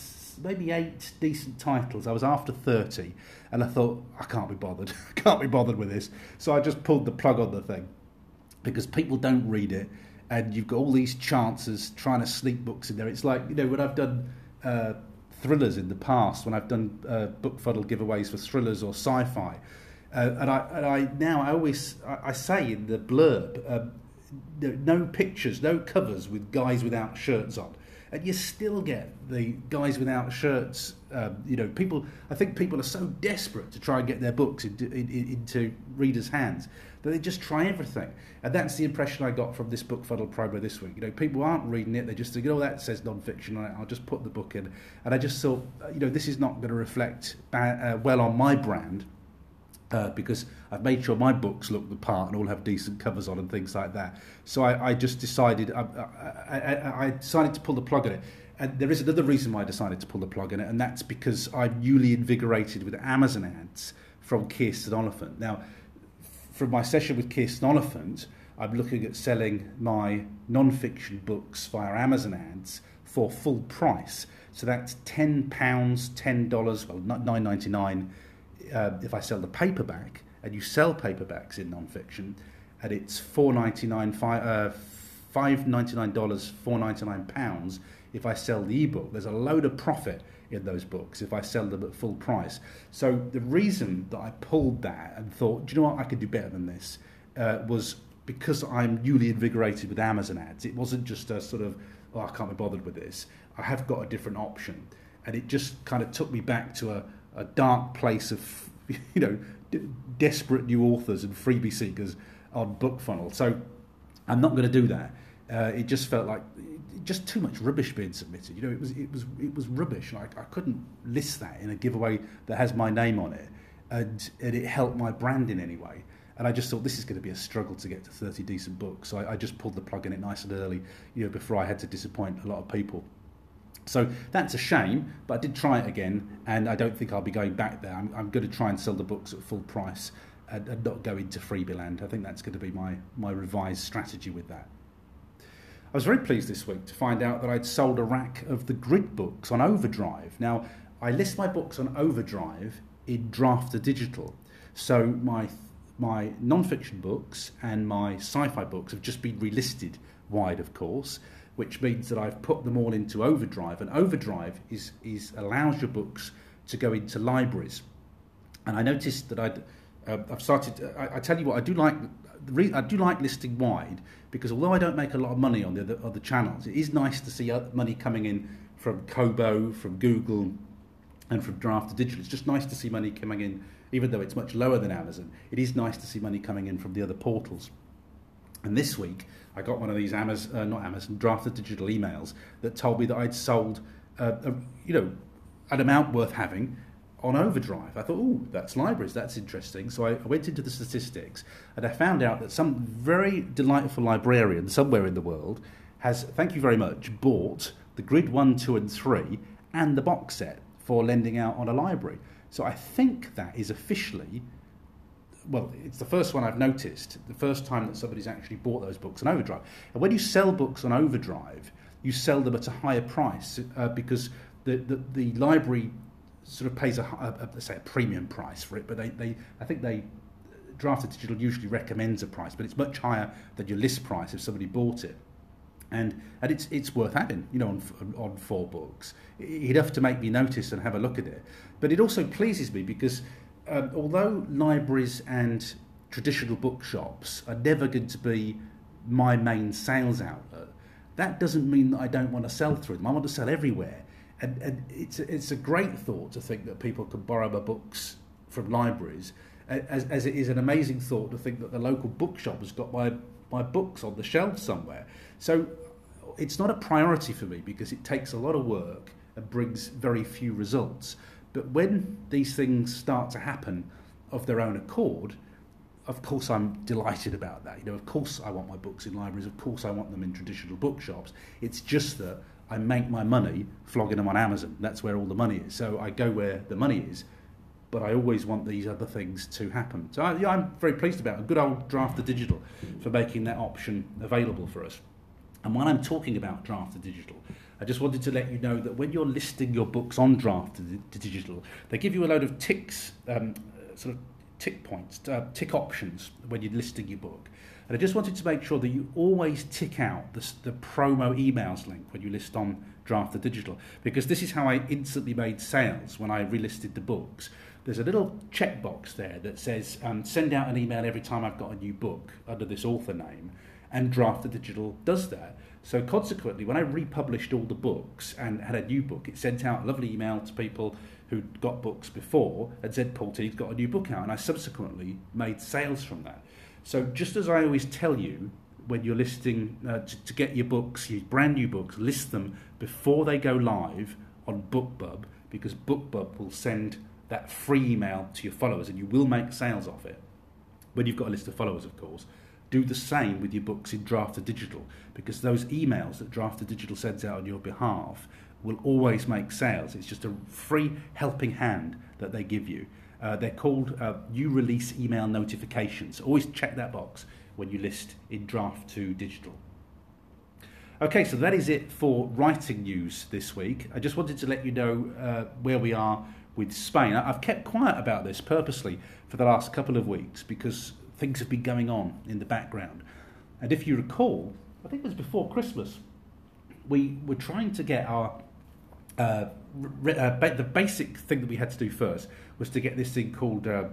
maybe eight decent titles. I was after 30, and I thought, I can't be bothered. I can't be bothered with this. So I just pulled the plug on the thing because people don't read it, and you've got all these chances trying to sneak books in there. It's like, you know, when I've done uh, thrillers in the past, when I've done uh, BookFunnel giveaways for thrillers or sci fi. Uh, and, I, and I now I always I, I say in the blurb um, no pictures, no covers with guys without shirts on and you still get the guys without shirts. Um, you know, people. I think people are so desperate to try and get their books into, in, into readers' hands that they just try everything. And that's the impression I got from this BookFunnel primer this week. You know, people aren't reading it; they just think, "Oh, that says non-fiction. I'll just put the book in." And I just thought, uh, you know, this is not going to reflect uh, well on my brand uh, because I've made sure my books look the part and all have decent covers on and things like that. So I, I just decided I, I, I, decided to pull the plug on it. And there is another reason why I decided to pull the plug on it, and that's because I'm newly invigorated with Amazon ads from Kirsten Oliphant. Now, from my session with Kirsten Oliphant, I'm looking at selling my non-fiction books via Amazon ads for full price. So that's ten pounds, ten dollars, well, nine ninety nine uh, if I sell the paperback, and you sell paperbacks in non-fiction, and it's four ninety nine uh, five nine dollars four ninety nine pounds. If I sell the ebook, there's a load of profit in those books if I sell them at full price. So the reason that I pulled that and thought, do you know what, I could do better than this, uh, was because I'm newly invigorated with Amazon ads. It wasn't just a sort of, oh, I can't be bothered with this. I have got a different option, and it just kind of took me back to a a dark place of you know d- desperate new authors and freebie seekers on BookFunnel. So I'm not going to do that. Uh, it just felt like just too much rubbish being submitted. You know, it was it was it was rubbish. Like I couldn't list that in a giveaway that has my name on it, and, and it helped my brand in any way. And I just thought this is going to be a struggle to get to 30 decent books. So I, I just pulled the plug in it nice and early, you know, before I had to disappoint a lot of people. So that's a shame, but I did try it again, and I don't think I'll be going back there. I'm, I'm going to try and sell the books at full price and, and not go into freebie land. I think that's going to be my, my revised strategy with that. I was very pleased this week to find out that I'd sold a rack of the grid books on Overdrive. Now, I list my books on Overdrive in Draft2Digital. So my my non-fiction books and my sci-fi books have just been relisted wide, of course, which means that I've put them all into Overdrive. And Overdrive is is allows your books to go into libraries. And I noticed that I'd uh, I've started. I, I, tell you what, I do like. I do like listing wide because although I don't make a lot of money on the other, other channels, it is nice to see money coming in from Kobo, from Google, and from Draft2Digital. It's just nice to see money coming in, even though it's much lower than Amazon. It is nice to see money coming in from the other portals. And this week, I got one of these Amazon, uh, not Amazon, Draft2Digital emails that told me that I'd sold, uh, a, you know, an amount worth having on Overdrive. I thought, oh, that's libraries, that's interesting. So I went into the statistics and I found out that some very delightful librarian somewhere in the world has, thank you very much, bought the Grid 1, 2, and 3 and the box set for lending out on a library. So I think that is officially, well, it's the first one I've noticed, the first time that somebody's actually bought those books on Overdrive. And when you sell books on Overdrive, you sell them at a higher price uh, because the, the, the library sort of pays a, a, a, say a premium price for it, but they, they I think they Draft2Digital usually recommends a price, but it's much higher than your list price if somebody bought it. And, and it's, it's worth having, you know, on, on four books. Enough to make me notice and have a look at it. But it also pleases me because um, although libraries and traditional bookshops are never going to be my main sales outlet, that doesn't mean that I don't want to sell through them. I want to sell everywhere and, and it's, it's a great thought to think that people can borrow my books from libraries, as, as it is an amazing thought to think that the local bookshop has got my, my books on the shelf somewhere. So it's not a priority for me because it takes a lot of work and brings very few results. But when these things start to happen of their own accord, of course I'm delighted about that. You know, of course I want my books in libraries. Of course I want them in traditional bookshops. It's just that I make my money flogging them on Amazon. That's where all the money is. So I go where the money is, but I always want these other things to happen. So I, I'm very pleased about a good old Draft2Digital for making that option available for us. And when I'm talking about Draft2Digital, I just wanted to let you know that when you're listing your books on Draft2Digital, they give you a load of ticks, um, sort of tick points, uh, tick options when you're listing your book. And I just wanted to make sure that you always tick out the, the promo emails link when you list on Draft2Digital, because this is how I instantly made sales when I relisted the books. There's a little checkbox there that says um, send out an email every time I've got a new book under this author name, and Draft2Digital does that. So consequently, when I republished all the books and had a new book, it sent out a lovely email to people who'd got books before and said Paul T has got a new book out, and I subsequently made sales from that. So just as I always tell you, when you're listing uh, to, to, get your books, your brand new books, list them before they go live on BookBub because BookBub will send that free email to your followers and you will make sales off it. When you've got a list of followers, of course. Do the same with your books in Draft2Digital because those emails that Draft2Digital sends out on your behalf will always make sales. It's just a free helping hand that they give you. Uh, they're called uh, new release email notifications. Always check that box when you list in Draft2Digital. Okay, so that is it for writing news this week. I just wanted to let you know uh, where we are with Spain. I've kept quiet about this purposely for the last couple of weeks because things have been going on in the background. And if you recall, I think it was before Christmas, we were trying to get our uh, uh, ba- the basic thing that we had to do first was to get this thing called uh,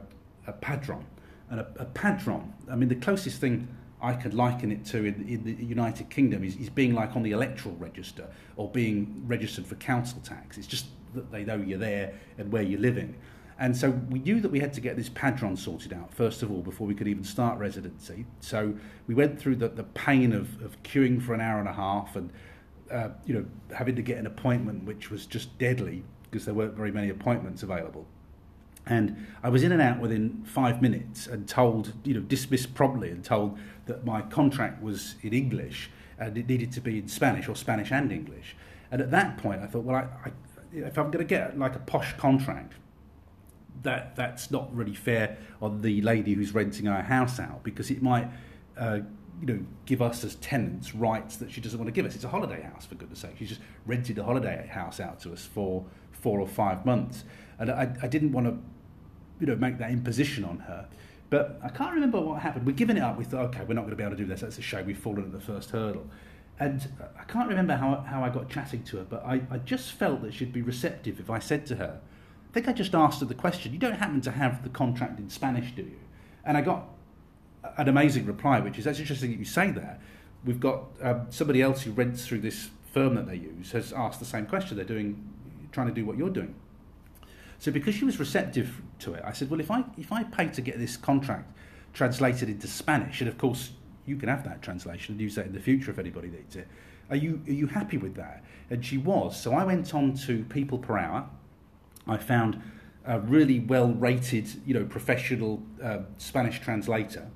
a padron. And a, a, padron, I mean, the closest thing I could liken it to in, in the United Kingdom is, is, being like on the electoral register or being registered for council tax. It's just that they know you're there and where you're living. And so we knew that we had to get this padron sorted out, first of all, before we could even start residency. So we went through the, the pain of, of queuing for an hour and a half and uh, you know, having to get an appointment which was just deadly because there weren't very many appointments available. And I was in and out within five minutes and told, you know, dismissed promptly and told that my contract was in English and it needed to be in Spanish or Spanish and English. And at that point, I thought, well, I, I, if I'm going to get like a posh contract, that that's not really fair on the lady who's renting our house out because it might. Uh, you know, give us as tenants rights that she doesn't want to give us. It's a holiday house, for goodness sake. She's just rented a holiday house out to us for four or five months, and I, I didn't want to, you know, make that imposition on her. But I can't remember what happened. We're giving it up. We thought, okay, we're not going to be able to do this. That's a shame. We've fallen at the first hurdle. And I can't remember how, how I got chatting to her, but I, I just felt that she'd be receptive if I said to her, I think I just asked her the question, you don't happen to have the contract in Spanish, do you? And I got an amazing reply, which is, that's interesting that you say that. We've got um, somebody else who rents through this firm that they use has asked the same question. They're doing, trying to do what you're doing. So because she was receptive to it, I said, well, if I if I pay to get this contract translated into Spanish, and of course you can have that translation and use that in the future if anybody needs it. Are you are you happy with that? And she was. So I went on to People Per Hour. I found a really well rated, you know, professional uh, Spanish translator.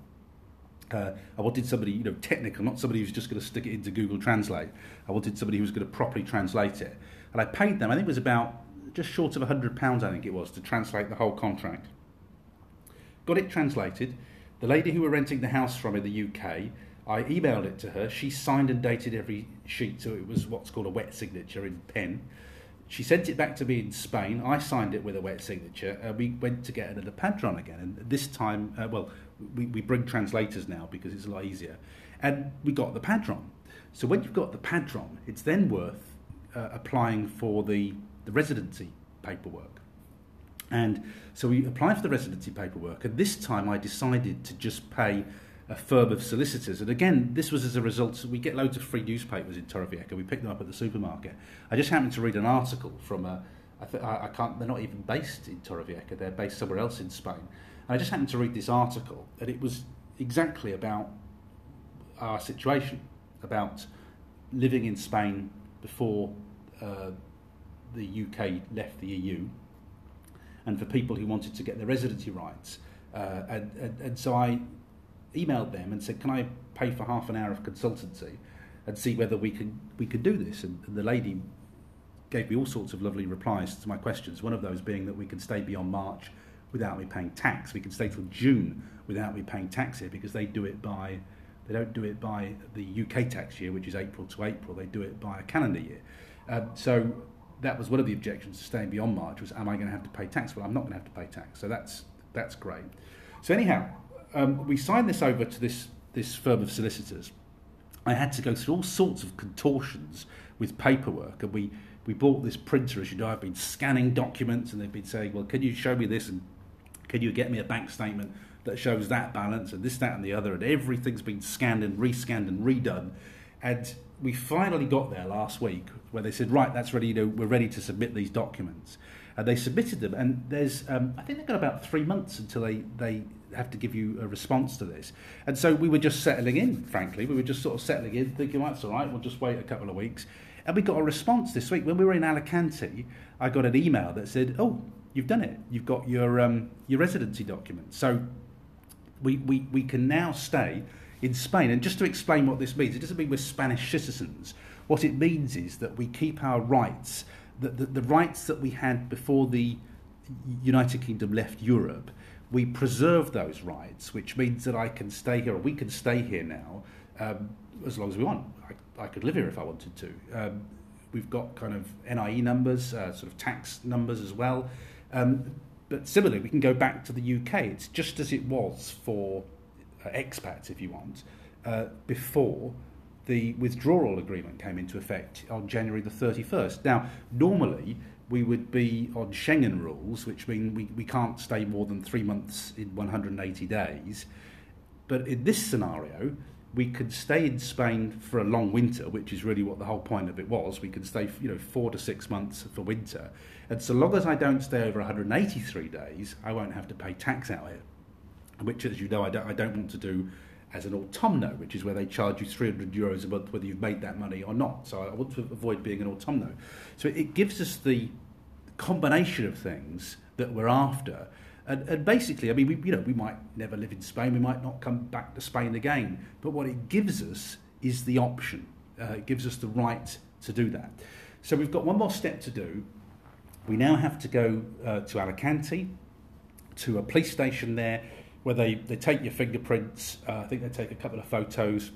Uh, I wanted somebody, you know, technical, not somebody who's just going to stick it into Google Translate. I wanted somebody who was going to properly translate it. And I paid them, I think it was about just short of £100, I think it was, to translate the whole contract. Got it translated. The lady who we're renting the house from in the UK, I emailed it to her. She signed and dated every sheet, so it was what's called a wet signature in pen. She sent it back to me in Spain. I signed it with a wet signature. Uh, we went to get another padron again, and this time, uh, well, we, we bring translators now because it's a lot easier. And we got the padron. So when you've got the padron, it's then worth uh, applying for the the residency paperwork. And so we applied for the residency paperwork, and this time I decided to just pay a firm of solicitors. And again, this was as a result, we get loads of free newspapers in Torrevieja, we pick them up at the supermarket. I just happened to read an article from a, I, th- I can't, they're not even based in Torrevieja, they're based somewhere else in Spain. And I just happened to read this article, and it was exactly about our situation, about living in Spain before uh, the UK left the EU, and for people who wanted to get their residency rights. Uh, and, and, and, so I emailed them and said, "Can I pay for half an hour of consultancy and see whether we could we could do this?" And, and the lady gave me all sorts of lovely replies to my questions. One of those being that we can stay beyond March without me paying tax. We can stay till June without me paying tax here because they do it by they don't do it by the UK tax year, which is April to April. They do it by a calendar year. Um, so that was one of the objections to staying beyond March was, am I going to have to pay tax? Well, I'm not going to have to pay tax. So that's that's great. So anyhow, um, we signed this over to this this firm of solicitors. I had to go through all sorts of contortions with paperwork, and we we bought this printer. As you know, I've been scanning documents, and they've been saying, "Well, can you show me this?" and can you get me a bank statement that shows that balance and this, that, and the other? And everything's been scanned and rescanned and redone. And we finally got there last week where they said, right, that's ready, you know, we're ready to submit these documents. And they submitted them, and there's, um, I think they've got about three months until they, they have to give you a response to this. And so we were just settling in, frankly. We were just sort of settling in, thinking, well, that's all right, we'll just wait a couple of weeks. And we got a response this week. When we were in Alicante, I got an email that said, oh, you've done it. You've got your, um, your residency document. So we, we, we can now stay in Spain. And just to explain what this means, it doesn't mean we're Spanish citizens. What it means is that we keep our rights, the, the, the rights that we had before the United Kingdom left Europe, we preserve those rights, which means that I can stay here, or we can stay here now um, as long as we want. I, I, could live here if I wanted to. Um, we've got kind of NIE numbers, uh, sort of tax numbers as well. Um, but similarly, we can go back to the UK. It's just as it was for expats, if you want, uh, before the withdrawal agreement came into effect on January the 31st. Now, normally we would be on Schengen rules, which mean we, we can't stay more than three months in 180 days. But in this scenario, we could stay in Spain for a long winter, which is really what the whole point of it was. We could stay, you know, four to six months for winter, and so long as I don't stay over 183 days, I won't have to pay tax out here which, as you know, I don't, I don't want to do as an autumno, which is where they charge you 300 euros a month whether you've made that money or not. So I want to avoid being an autumno. So it gives us the combination of things that we're after. And, and basically, I mean, we, you know, we might never live in Spain, we might not come back to Spain again, but what it gives us is the option. Uh, it gives us the right to do that. So we've got one more step to do. We now have to go uh, to Alicante, to a police station there, where they, they take your fingerprints. Uh, I think they take a couple of photos,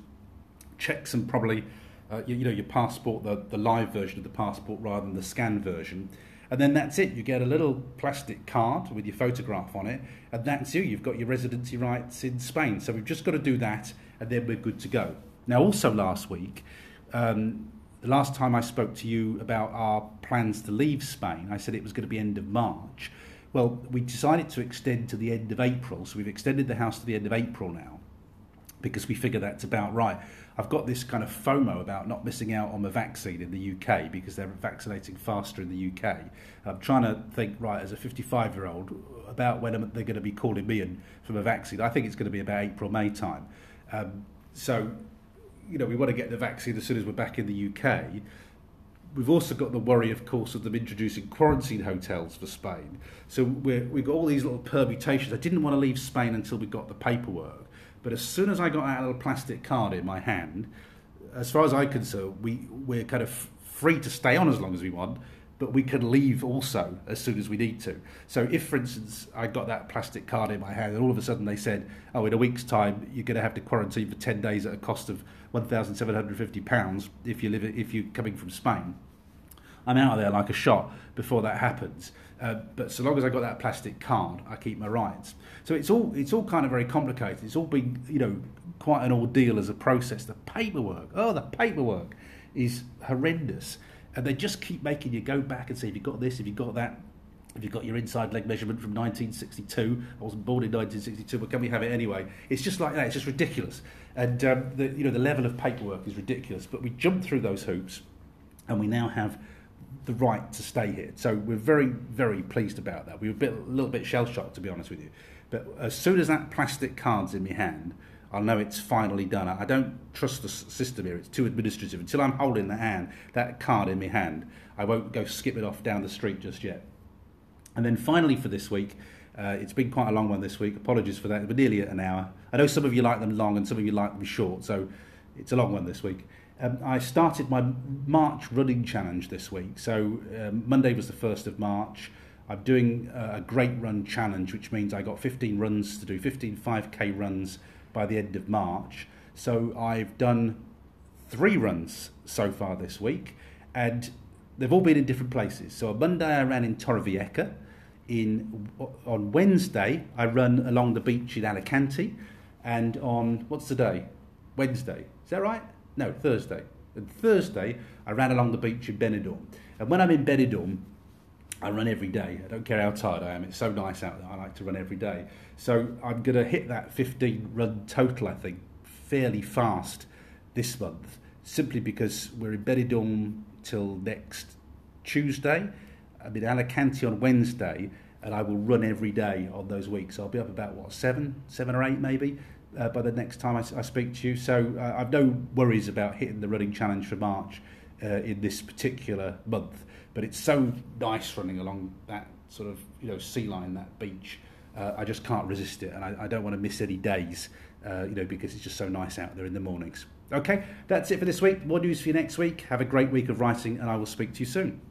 check some probably, uh, you, you, know, your passport, the, the live version of the passport rather than the scan version. And then that's it. You get a little plastic card with your photograph on it, and that's you. You've got your residency rights in Spain. So we've just got to do that, and then we're good to go. Now, also last week, um, the last time I spoke to you about our plans to leave Spain, I said it was going to be end of March. Well, we decided to extend to the end of April, so we've extended the house to the end of April now because we figure that's about right. I've got this kind of FOMO about not missing out on the vaccine in the UK because they're vaccinating faster in the UK. I'm trying to think, right, as a 55 year old, about when they're going to be calling me in for a vaccine. I think it's going to be about April, May time. Um, so you know, we want to get the vaccine as soon as we're back in the UK. We've also got the worry, of course, of them introducing quarantine hotels for Spain. So we have got all these little permutations. I didn't want to leave Spain until we got the paperwork. But as soon as I got that little plastic card in my hand, as far as I'm concerned, we, we're kind of free to stay on as long as we want but we can leave also as soon as we need to. So if, for instance, I got that plastic card in my hand and all of a sudden they said, oh, in a week's time, you're going to have to quarantine for 10 days at a cost of £1,750 if, you live, if you're coming from Spain, I'm out of there like a shot before that happens. Uh, but so long as I got that plastic card, I keep my rights. So it's all it's all kind of very complicated. It's all been you know quite an ordeal as a process. The paperwork, oh, the paperwork is horrendous and they just keep making you go back and say, "Have you got this? Have you got that? Have you got your inside leg measurement from 1962? I wasn't born in 1962, but can we have it anyway?" It's just like that. It's just ridiculous, and um, the you know the level of paperwork is ridiculous. But we jumped through those hoops, and we now have the right to stay here. So we're very very pleased about that. We were a, bit, a little bit shell shocked, to be honest with you, but as soon as that plastic card's in my hand. I'll know it's finally done. I don't trust the system here. It's too administrative. Until I'm holding the hand, that card in my hand, I won't go skip it off down the street just yet. And then finally for this week, uh, it's been quite a long one this week. Apologies for that. We're nearly at an hour. I know some of you like them long and some of you like them short, so it's a long one this week. Um, I started my March running challenge this week. So um, Monday was the 1st of March. I'm doing a great run challenge, which means I got 15 runs to do, 15 5k runs by the end of March. So I've done three runs so far this week, and they've all been in different places. So on Monday I ran in Torrevieja. In on Wednesday I run along the beach in Alicante, and on what's the day? Wednesday. Is that right? No, Thursday. And Thursday I ran along the beach in Benidorm. And when I'm in Benidorm, I run every day. I don't care how tired I am. It's so nice out. I like to run every day. So I'm going to hit that 15 run total, I think, fairly fast this month, simply because we're in Benidorm till next Tuesday. I'm in Alicante on Wednesday, and I will run every day on those weeks. I'll be up about, what, seven, seven or eight maybe? Uh, by the next time I, I speak to you. So uh, I've no worries about hitting the running challenge for March uh, in this particular month. But it's so nice running along that sort of you know sea line, that beach. Uh, I just can't resist it, and I, I don't want to miss any days, uh, you know, because it's just so nice out there in the mornings. Okay, that's it for this week. More news for you next week. Have a great week of writing, and I will speak to you soon.